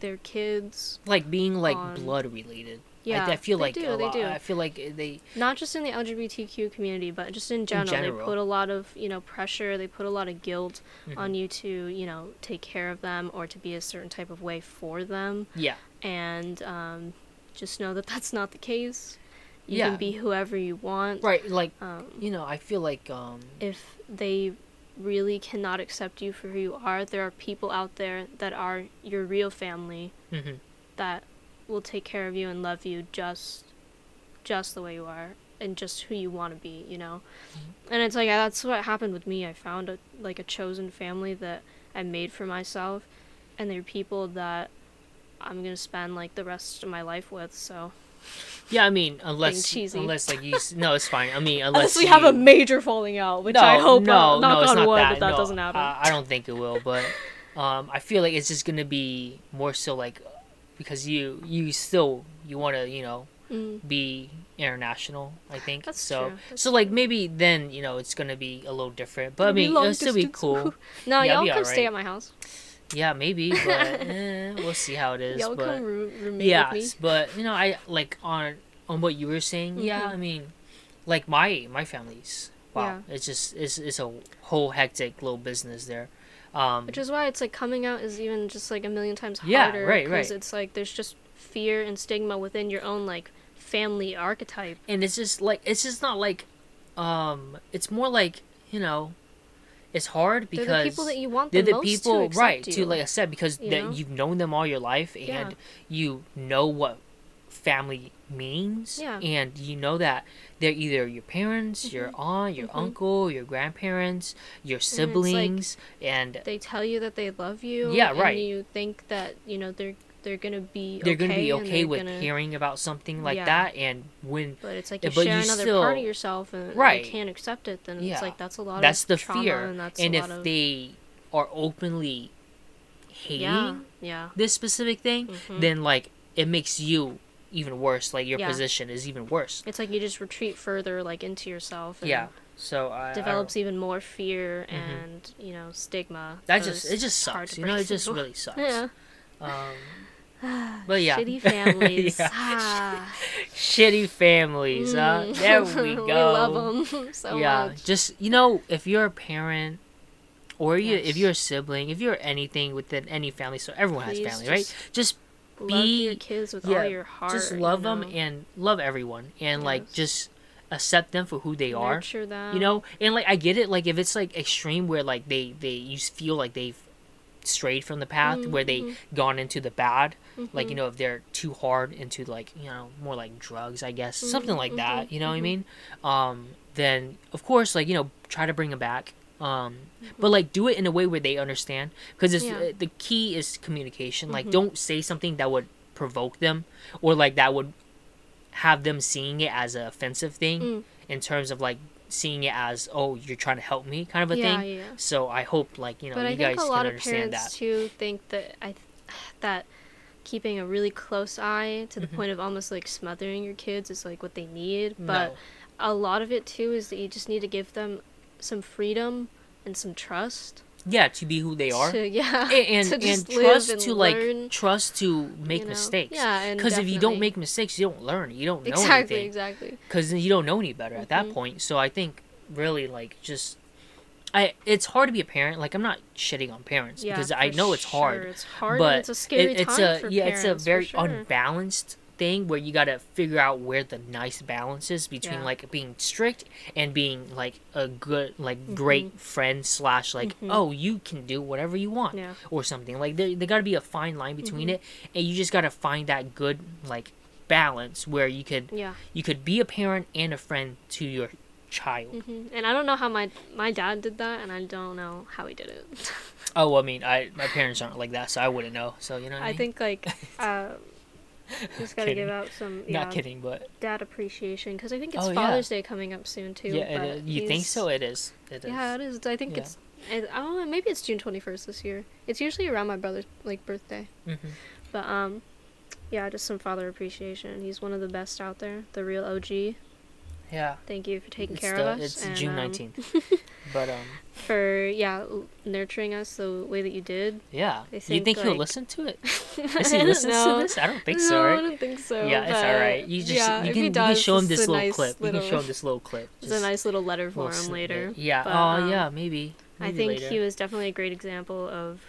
their kids. like being like on- blood related. Yeah, I, I feel they like do, a they lot, do. I feel like they Not just in the LGBTQ community, but just in general. They general. put a lot of, you know, pressure, they put a lot of guilt Mhm. on you to, you know, take care of them or to be a certain type of way for them. yeah And um, just know that that's not the case. You Yeah. can be whoever you want. right like Um, you know I feel like um if they really cannot accept you for who you are, there are people out there that are your real family mhm. that will take care of you and love you just just the way you are and just who you want to be, you know. Mm-hmm. And it's like that's what happened with me. I found a like a chosen family that I made for myself and they're people that I'm going to spend like the rest of my life with, so yeah I mean unless unless like you no it's fine I mean unless unless we have a major falling out, which no, I hope no, uh, knock no, it's on not wood that. that that no, doesn't happen. I, I don't think it will, but um, I feel like it's just gonna be more so like because you you still you want to you know Mm. be international. I think That's so. that's so like maybe then you know it's gonna be a little different, but I mean it'll still be cool. no, Yeah, y'all be come stay at my house. yeah, maybe, but eh, we'll see how it is. Y'all but come roommate yeah, with me. but you know I like on on what you were saying. Yeah, Mhm. I mean, like my my family's wow. It's just it's it's a whole hectic little business there. Um, Which is why it's like coming out is even just like a million times harder. Yeah, harder. right, Because it's like there's just fear and stigma within your own like family archetype. and it's just like it's just not like um it's more like you know it's hard because they're the people that you want they're the, the most people to right you. to like i said because you that know? you've known them all your life and Yeah. you know what family means Yeah. and you know that they're either your parents your aunt your Mhm. uncle your grandparents your siblings and they tell you that they love you. Yeah, right. And you think that you know they're they're gonna be they're okay gonna be okay with gonna- hearing about something like Yeah. that and when But it's like you share you another still- part of yourself and Right. you can't accept it. Then Yeah. it's like that's a lot. Of that's the fear and that's and a if of they are openly hating yeah this specific thing, Mhm. then like it makes you even worse. Like your Yeah. position is even worse. It's like you just retreat further like into yourself. And Yeah. So I I develops don't- even more fear Mhm. and you know stigma. That just it just sucks. You know, it just really sucks. yeah. Um, but yeah, Shitty families. Yeah. Ah. shitty families. Uh, Mm. there we go. we love them so yeah, much. just you know, if you're a parent. Or you, if you're a sibling, if you're anything within any family, so everyone Please has family, right? just Love your be- kids with yeah, all your heart. just love them know? and love everyone, and like just accept them for who they are. Nurture them. you know and like i get it like if it's like extreme where like they they you feel like they've strayed from the path where they Mhm. gone into the bad like you Mhm. know if they're too hard into like you know more like drugs i guess something Mhm, like that mhm, you know what i mean um then of course like you know try to bring them back um but Mhm. like do it in a way where they understand because it's Yeah. the key is communication like Mhm. don't say something that would provoke them or like that would have them seeing it as an offensive thing Mm. in terms of like seeing it as oh you're trying to help me kind of a yeah, thing yeah. so i hope like you know but I you think guys a lot can of understand parents that too think that I th- that keeping a really close eye to the Mhm. point of almost like smothering your kids is like what they need. no. But a lot of it too is that you just need to give them some freedom and some trust. yeah to be who they are To, yeah. and and, to and trust and to like trust to make you know? mistakes Yeah, because if you don't make mistakes you don't learn you don't know exactly, anything exactly. because you don't know any better at that Mhm. point so i think really like just i it's hard to be a parent like i'm not shitting on parents Yeah, because i know it's hard. It's hard. but and it's a scary it- it's time a for yeah parents, it's a very sure. unbalanced thing where you got to figure out where the nice balance is between Yeah. like being strict and being like a good like Mm-hmm. great friend slash like Mhm. oh you can do whatever you want Yeah. or something like there, there got to be a fine line between Mhm. it and you just got to find that good like balance where you could Yeah. you could be a parent and a friend to your child hmm And I don't know how my my dad did that, and I don't know how he did it. oh well, i mean i my parents aren't like that so i wouldn't know so you know what i, I mean? think like uh, just gotta Kidding. give out some yeah, not kidding but dad appreciation because I think it's Oh, yeah. Father's Day coming up soon too. yeah it is. you think so it is it is Yeah, it is. I think Yeah. it's. I don't know. Maybe it's June twenty first this year. It's usually around my brother's like birthday. hmm But um, yeah, just some father appreciation. He's one of the best out there, the real OG. Yeah Thank you for taking It's care the- of us. It's and, June um, nineteenth, but um, for yeah, nurturing us the way that you did. yeah. I you think, think he'll listen to it? I he don't listen know. to this? I don't think no, so. I don't think so. Yeah, it's all right. You just yeah, you can you does, can show him this little nice clip. You can show him this little clip. It's a nice little letter for him later. Yeah. but, oh um, yeah. Maybe. I think later. he was definitely a great example of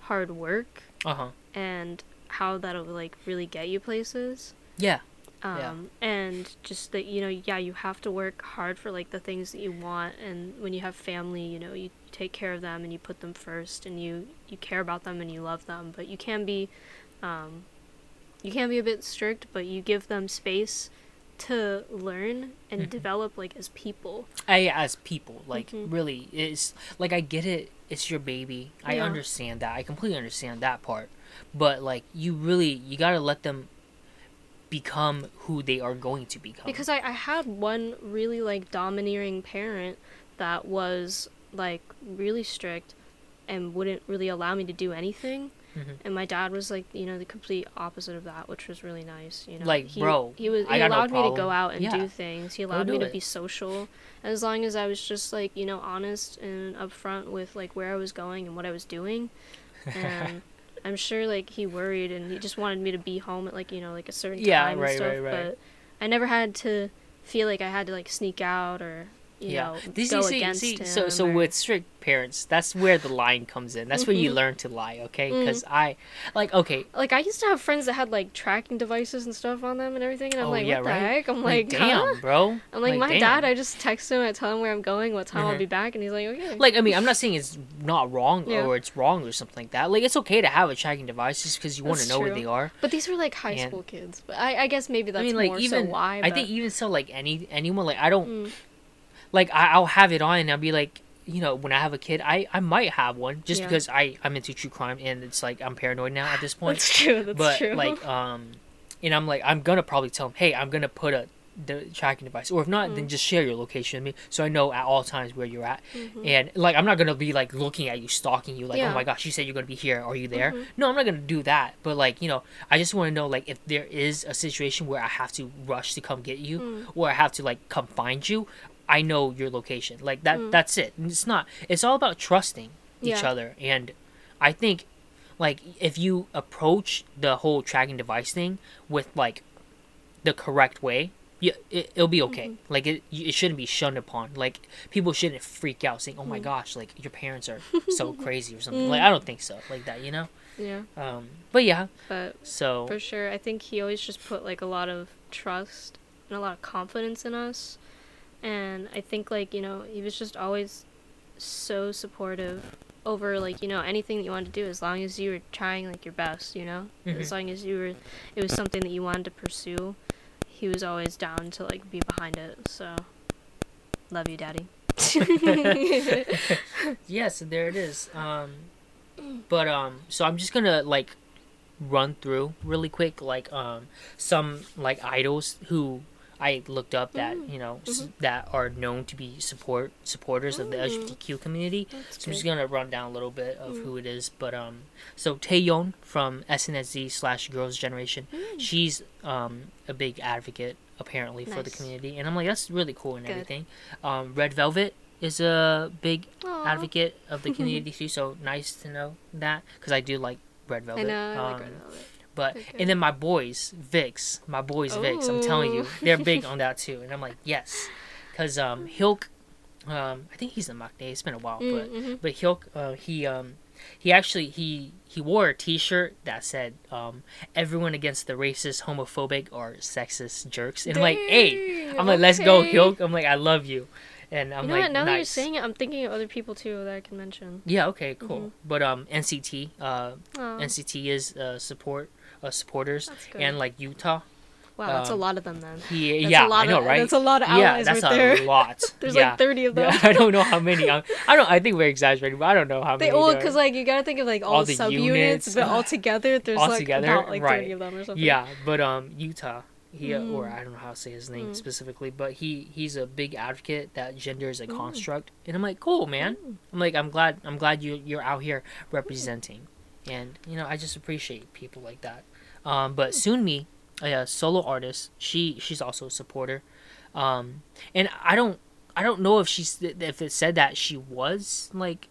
hard work Uh huh. and how that'll like really get you places. Yeah. Um, Yeah. and just that you know, yeah, you have to work hard for like the things that you want, and when you have family, you know, you take care of them and you put them first, and you you care about them and you love them, but you can be, um, you can be a bit strict, but you give them space to learn and Mhm. develop like as people. I as people like Mhm. really it's like I get it. It's your baby. I understand that. I completely understand that part. But like you really you gotta let them become who they are going to become. Because I, I had one really like domineering parent that was like really strict and wouldn't really allow me to do anything. Mhm. And my dad was like, you know, the complete opposite of that, which was really nice. You know, Like, he, bro, he was I he got no allowed me to go out and Yeah. do things. He allowed me to it. be social, as long as I was just like you know honest and upfront with like where I was going and what I was doing. And I'm sure like he worried and he just wanted me to be home at like you know like a certain Yeah, time right, and stuff. right, right. But I never had to feel like I had to like sneak out or yeah. know This go see, against see him. so so or- with strict parents, that's where the line comes in. That's where you Mhm. learn to lie, okay? Because I like okay, like I used to have friends that had like tracking devices and stuff on them and everything, and I'm Oh, like, yeah, what the heck? I'm like, like, damn, huh? bro. I'm like, my damn. dad. I just text him, I tell him where I'm going, what time I'll Mhm. be back, and he's like, okay. like I mean, I'm not saying it's not wrong Yeah. or it's wrong or something like that. Like it's okay to have a tracking device just because you want to know where they are. but these were like high And- school kids. But I, I guess maybe that's I mean, like more even so why. I think even so, like any anyone, like I don't Mm, like I, I'll have it on and I'll be like, you know, when I have a kid, I I might have one just Yeah. because I I'm into true crime and it's like I'm paranoid now at this point. that's true. That's but true. like um, and I'm like I'm gonna probably tell him, hey, I'm gonna put a the tracking device, or if not, then Mm. just share your location with me so I know at all times where you're at. Mhm. And like I'm not gonna be like looking at you, stalking you, like Yeah. oh my gosh, you said you're gonna be here. Are you there? Mhm. No, I'm not gonna do that. But like you know, I just want to know like if there is a situation where I have to rush to come get you, Mm. or I have to like come find you. I know your location. Like that. Mm. That's it. And It's not. It's all about trusting each Yeah. other. And I think like if you approach the whole tracking device thing with like the correct way yeah, it, it'll be okay. Mm-hmm. Like it, it shouldn't be shunned upon. Like people shouldn't freak out saying, "Oh my Mm. gosh, like your parents are so crazy" or something. Mm. Like I don't think so. Like that, you know. yeah, Um, but yeah, but so for sure, I think he always just put like a lot of trust and a lot of confidence in us, and I think like you know he was just always so supportive over like you know anything that you wanted to do as long as you were trying like your best you know as Mhm. long as you were it was something that you wanted to pursue he was always down to like be behind it so love you daddy yes, there it is. Um, but um, so I'm just gonna like run through really quick, like um, some like idols who I looked up that Mm. you know s- Mhm. that are known to be support supporters of the Mm. LGBTQ community. That's So I'm just gonna run down a little bit of Mm. who it is, but um, so Taeyeon from SNSD slash Girls Generation, Mm. she's um a big advocate apparently for the community, and I'm like that's really cool and Good. everything. Um, Red Velvet, is a big Aw. advocate of the community too. So nice to know that because I do like Red I know. I like Um, Red Velvet. But Okay. and then my boys, VIXX, my boys, VIXX. I'm telling you, they're big on that too. And I'm like, yes, because um, Hyuk, um, I think he's in Maknae. It's been a while, but Mm-hmm. but Hyuk, uh, he um, he actually he he wore a T-shirt that said um, everyone against the racist, homophobic, or sexist jerks. And I'm like, hey, I'm like, let's go. Hyuk. I'm like, I love you. And I'm You know like, what? Now that you're saying it, I'm thinking of other people too that I can mention. Yeah. Okay. Cool. Mm-hmm. But um, NCT, uh, NCT is uh, support uh, supporters, and like Yuta. wow, that's a um, lot of them then. He, That's yeah, a lot I know, of, right? That's a lot of allies yeah, that's right a there. lot. There's yeah. like 30 of them. Yeah, I don't know how many. Um, I don't. I think we're exaggerating, but I don't know how They many. there because like you gotta think of like all, All the subunits, units. but all together there's All like together, about like 30 right. of them or something. yeah, but um, Yuta. He uh, or Mm. I don't know how to say his name Mm. specifically, but he he's a big advocate that gender is a Mm. construct, and I'm like, cool, man. I'm like, I'm glad I'm glad you you're out here representing, and you know, I just appreciate people like that. Um, but Sunmi, a solo artist, she she's also a supporter, um, and I don't I don't know if she's if it said that she was like,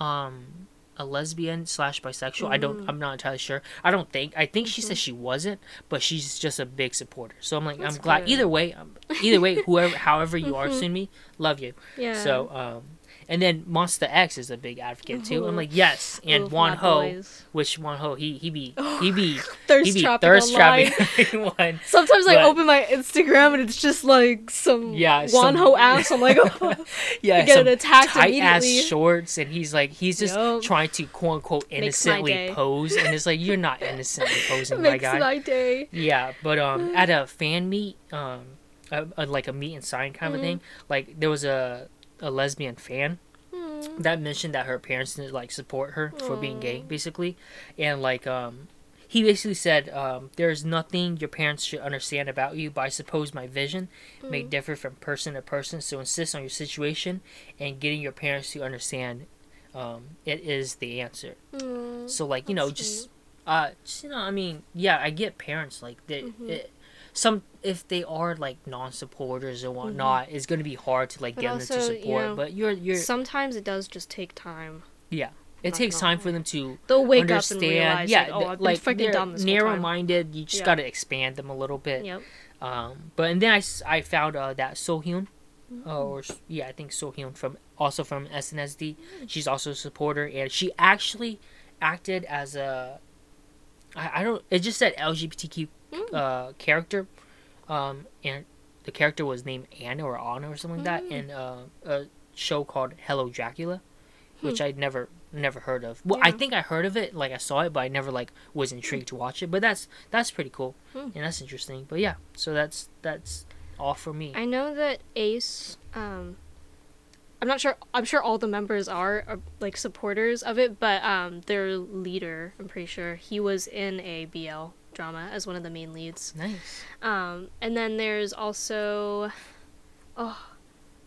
um, a lesbian slash bisexual. I don't Mm. I'm not entirely sure. I don't think I think she said she wasn't, but she's just a big supporter. So I'm like That's I'm glad good. either way. Either way, whoever however you are, Mhm. Sunmi, love you. Yeah. So, um, and then Monsta X is a big advocate too. I'm Mhm. like, yes. And Oof, Wonho, boys. which Wonho, he he be he be he be trapping thirst online. trapping one. Sometimes I open my Instagram and it's just like some Yeah, Wonho some- ass. I'm like, oh, Yeah, get attacked tight ass immediately. shorts, and he's like he's just Yup. trying to quote unquote innocently pose, and it's like you're not innocently posing, my makes guy. my day. Yeah, but um, at a fan meet, um, a, a, like a meet and sign kind of Mhm. thing, like there was a a lesbian fan Hmm. that mentioned that her parents didn't like support her for being gay, basically, and like um, he basically said um, there's nothing your parents should understand about you, but I suppose my vision may Mm. differ from person to person. So insist on your situation and getting your parents to understand. Um, it is the answer. Hmm. So like you know That's just uh just, you know I mean yeah I get parents like they Mhm. it, some if they are like non-supporters or whatnot it's gonna be hard to like Mm-hmm. But get them to also, you support know, but you're you're Sometimes it does just take time. Yeah, it not takes time for them to They'll wake up and realize, yeah like, oh, I've like freaking they're dumb this narrow-minded you just Yeah. gotta expand them a little bit Yep. um but and then I, I found uh, that Seohyun Mm-hmm. uh, or yeah I think Seohyun from also from SNSD she's also a supporter and she actually acted as a I, I don't it just said LGBTQ Mm. uh, character, um, and the character was named Anna or Anna or something like that Mm. in uh, a show called Hello Dracula, which Hmm. I'd never never heard of. Well, I think I heard of it, like I saw it, but I never like was intrigued to watch it. But that's that's pretty cool Hmm. and that's interesting. But yeah, so that's that's all for me. I know that Ace. Um, I'm not sure. I'm sure all the members are, are like supporters of it, but um, their leader, I'm pretty sure, he was in a BL drama as one of the main leads. nice. Um, and then there's also, oh,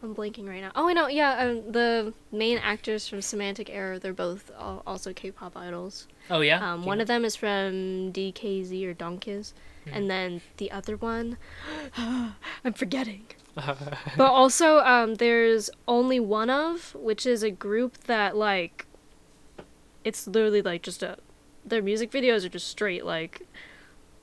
I'm blanking right now. Oh, I know. Yeah, um, the main actors from Semantic Error. They're both al- also K-pop idols. Oh yeah. Um, one of them is from DKZ or Dongkiz, Hmm. and then the other one, I'm forgetting. But also, um, there's OnlyOneOf, which is a group that like, it's literally like just a, their music videos are just straight like,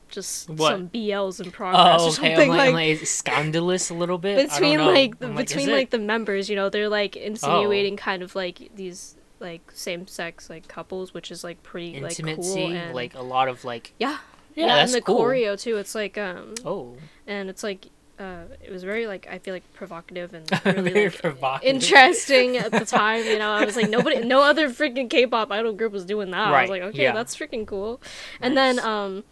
just What? some BLs in progress oh or something I'm like, like. Like, scandalous a little bit. Between like the, like, between it? like the members, you know, they're like Oh. insinuating kind of like these like same sex like couples, which is like pretty like intimacy, cool and like a lot of like yeah, yeah, yeah, and the cool. choreo too. It's like um, Oh, and it's like uh, it was very like I feel like provocative and really very like provocative. interesting at the time. You know, I was like nobody, no other freaking K-pop idol group was doing that. I was like, okay, yeah. that's freaking cool. And then um,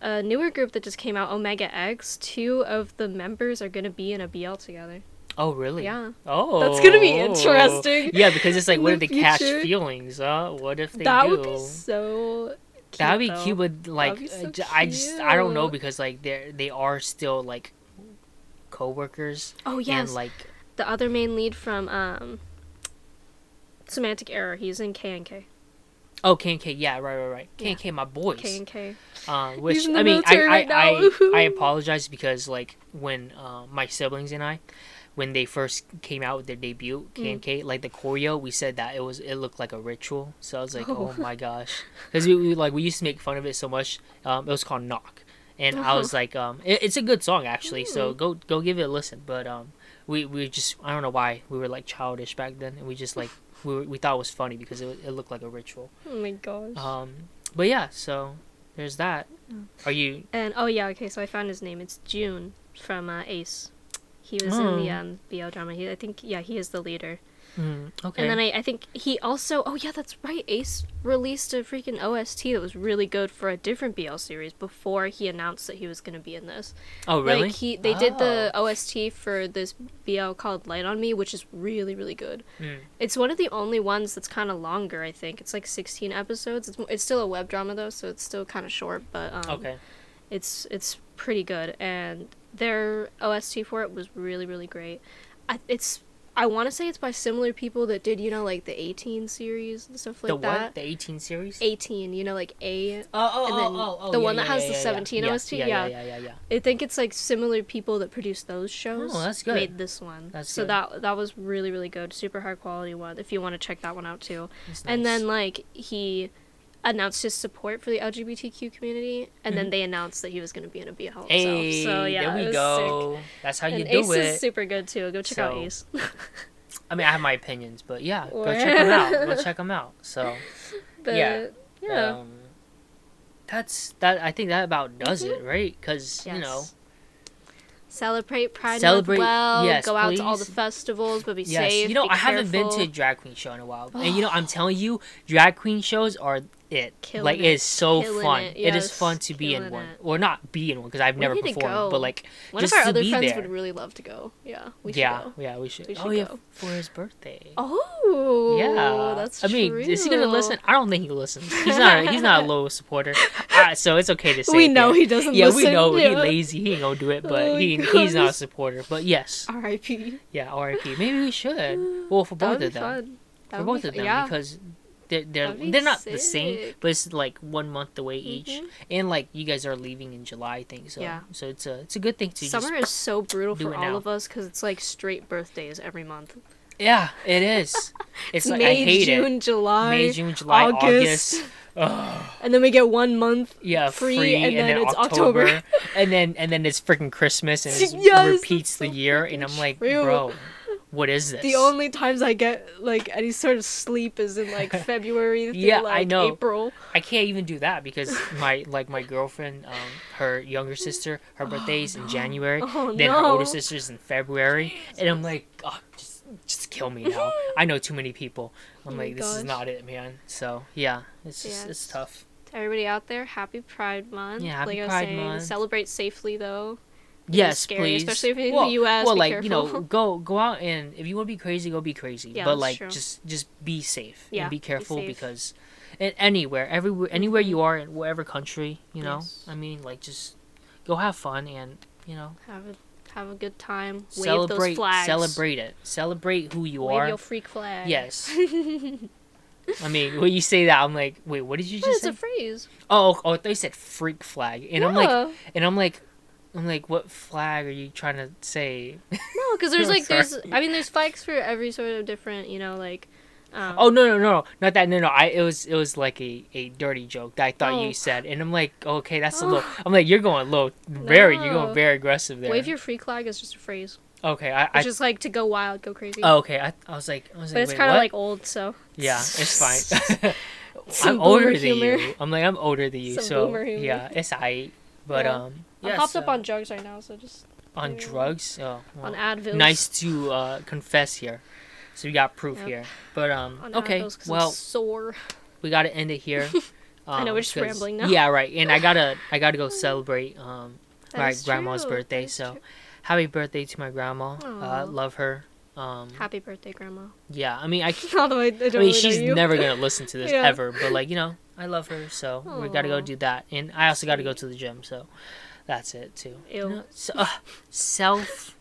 a newer group that just came out, Omega X. Two of the members are gonna be in a BL together. Oh, really? Yeah. Oh, That's gonna be interesting Yeah, because it's like, what the if they catch feelings? Huh? What if they that do? would be so. Cute, That'd be though. cute, but like, be so uh, j- I just, I don't know because like they they are still like co-workers Oh yes, and like the other main lead from um, Semantic Error. He's in K and K. oh KNK, yeah, right, right, right. K Yeah. and K, my boys. KNK. Uh, which I mean, I I, right I. I apologize because like when uh, my siblings and I, when they first came out with their debut, KNK, like the choreo, we said that it was it looked like a ritual. So I was like, oh, Oh. my gosh, because we, we like we used to make fun of it so much. Um, it was called Knock, and I was like, um, it, it's a good song actually. So go go give it a listen. But um, we we just I don't know why we were like childish back then, and we just like we we thought it was funny because it it looked like a ritual. Oh my gosh. Um, but yeah, so there's that. Are you? And oh yeah, okay. So I found his name. It's June from uh, Ace. He was in the Oh. um, BL drama. He, I think yeah, he is the leader. Mm, okay. And then I, I think he also oh yeah, that's right. Ace released a freaking OST that was really good for a different BL series before he announced that he was gonna be in this. oh really? Like he they did the Oh. OST for this BL called Light on Me, which is really really good. Mm. It's one of the only ones that's kind of longer. I think it's like 16 episodes. It's it's still a web drama though, so it's still kind of short, but um, Okay. it's it's pretty good and their OST for it was really really great. I, it's I want to say it's by similar people that did you know like the 18 series and stuff like that. the what? The 18 series? 18, you know like A. Oh, oh, and oh, then oh, oh, the yeah, one that yeah, has yeah, the yeah, 17 yeah. OST, Yeah, yeah. yeah, yeah, yeah, yeah. I think it's like similar people that produced those oh, shows. Oh, that's good. Made this one. That's so good. that that was really really good. Super high quality one. If you want to check that one out too. That's And nice. then like he announced his support for the LGBTQ community, and then they announced that he was going to be in a BL himself. Mm-hmm. hey, so yeah, there we go. Sick. That's how And you Ace do is super good too. Go check out So- Ace. I mean, I have my opinions, but yeah, go check them out. Go check them out. So, but Yeah. yeah, um, that's that. I think that about does it, right? Because you know, Celebrate Pride Celebrate- Month well. yes, go out to all the festivals, but be yes, safe. you know, I haven't been to a drag queen show in a while, and you know, I'm telling you, drag queen shows are it. Killing like it, it's so killing fun. it, it is fun to be in one, it. or not be in one because I've We never performed, go. but like One just of our to other be friends there. would really love to go. Yeah, we should yeah, go. yeah, we should. We oh should yeah, for his birthday. Oh, yeah, that's I mean, is he gonna listen? I don't think he listens. He's not. he's not a low supporter, uh, so it's okay to say. We know he doesn't Yeah, listen. we know he yeah. lazy. He ain't gonna do it, but Oh, he he's not a supporter. But yes, R.I.P. yeah, R.I.P. Maybe we should. Well, for both of them, for both of them, because they're they're they're not the same, but it's like one month away each, Mhm. and like you guys are leaving in July, I think. So Yeah. so it's a it's a good thing to Summer is so brutal for all now. of us because it's like straight birthdays every month. yeah, it is. It's like May, I hate June, it. July, May, June, July, August. August. And then we get one month. yeah, free, free, and and, then then, it's October, October. and then and then it's freaking Christmas, and it Yes, repeats that's the year, and I'm like, true. bro, what is this? The only times I get like any sort of sleep is in like February through Yeah, I like know. April. I can't even do that because my like my girlfriend, um, her younger sister, her birthday's in January, Oh, then her older sister's in February, and I'm like, oh, just just kill me now. I know too many people. I'm Oh like, this is not it, man. So yeah, it's just it's tough. To everybody out there, happy Pride Month. Yeah, happy like I was Pride saying, Month. Celebrate safely though. Yes, scary, please. especially if you're in the well, US, Well, be like you know, go go out and if you want to be crazy, go be crazy. Yeah, but like true. just just be safe Yeah, and be be careful safe. because and anywhere, everywhere, anywhere you mm-hmm. are in whatever country, you know, Yes. I mean, like just go have fun and you know Have a have a good time. Wave celebrate those flags. celebrate it celebrate who you Wave are. your freak flag. Yes. I mean, when you say that, I'm like, wait, what did you just it's say? a phrase. oh, oh, they said freak flag, and I'm like, Yeah. and I'm like, I'm like, what flag are you trying to say? no, because there's like there's. I mean there's flags for every sort of different you know like. Um, Oh no no no no not that no no I it was it was like a, a dirty joke that I thought Oh. you said and I'm like okay that's a little I'm like you're going low very you're going very aggressive there Wave your free flag is just a phrase. okay I, I It's just like to go wild, go crazy. oh, okay I, I was like I was but like it's kind of like old, so. yeah it's fine I'm older boomer than you I'm like I'm older than you Some so yeah it's I but Yeah. um I'm yeah, hopped up on drugs right now, so just on yeah. drugs oh on Advil. nice to uh, confess here so we got proof Yep. here but um On okay 'cause I'm well sore. we gotta end it here. I know, um, we're just rambling now. Yeah, right. And I gotta, I gotta go celebrate um That my grandma's true, birthday. that is So true. happy birthday to my grandma. Uh, love her. Um, Happy birthday, Grandma. yeah. I mean, I, Although I, I don't I mean, really she's never gonna listen to this Yeah. ever. But like, you know, I love her. So we gotta go do that. And I also gotta go to the gym. So that's it too. Ew. know, so, uh, self.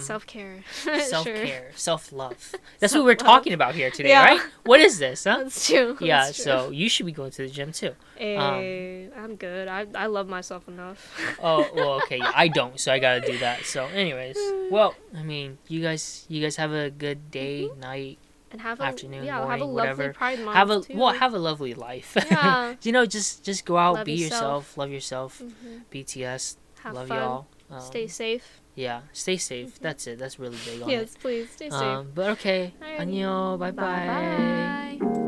Self care. self care, self love. That's what we're talking about here today, Yeah. right? What is this, huh? That's true. yeah, that's true. so you should be going to the gym too. Hey, I'm good. I I love myself enough. Oh, well, okay. Yeah, I don't, so I gotta do that. So, anyways, well, I mean, you guys, you guys have a good day, mm-hmm. night, and have a Afternoon, yeah, have a morning, lovely whatever. Pride Month have a too. well, have a lovely life. Yeah. you know, just just go out, Love be yourself. yourself, love yourself. Mhm. BTS, Have love fun. y'all. Um, Stay safe. Yeah, stay safe. That's it. That's really big on Yes, please stay safe. Um, but okay. 안녕, bye bye.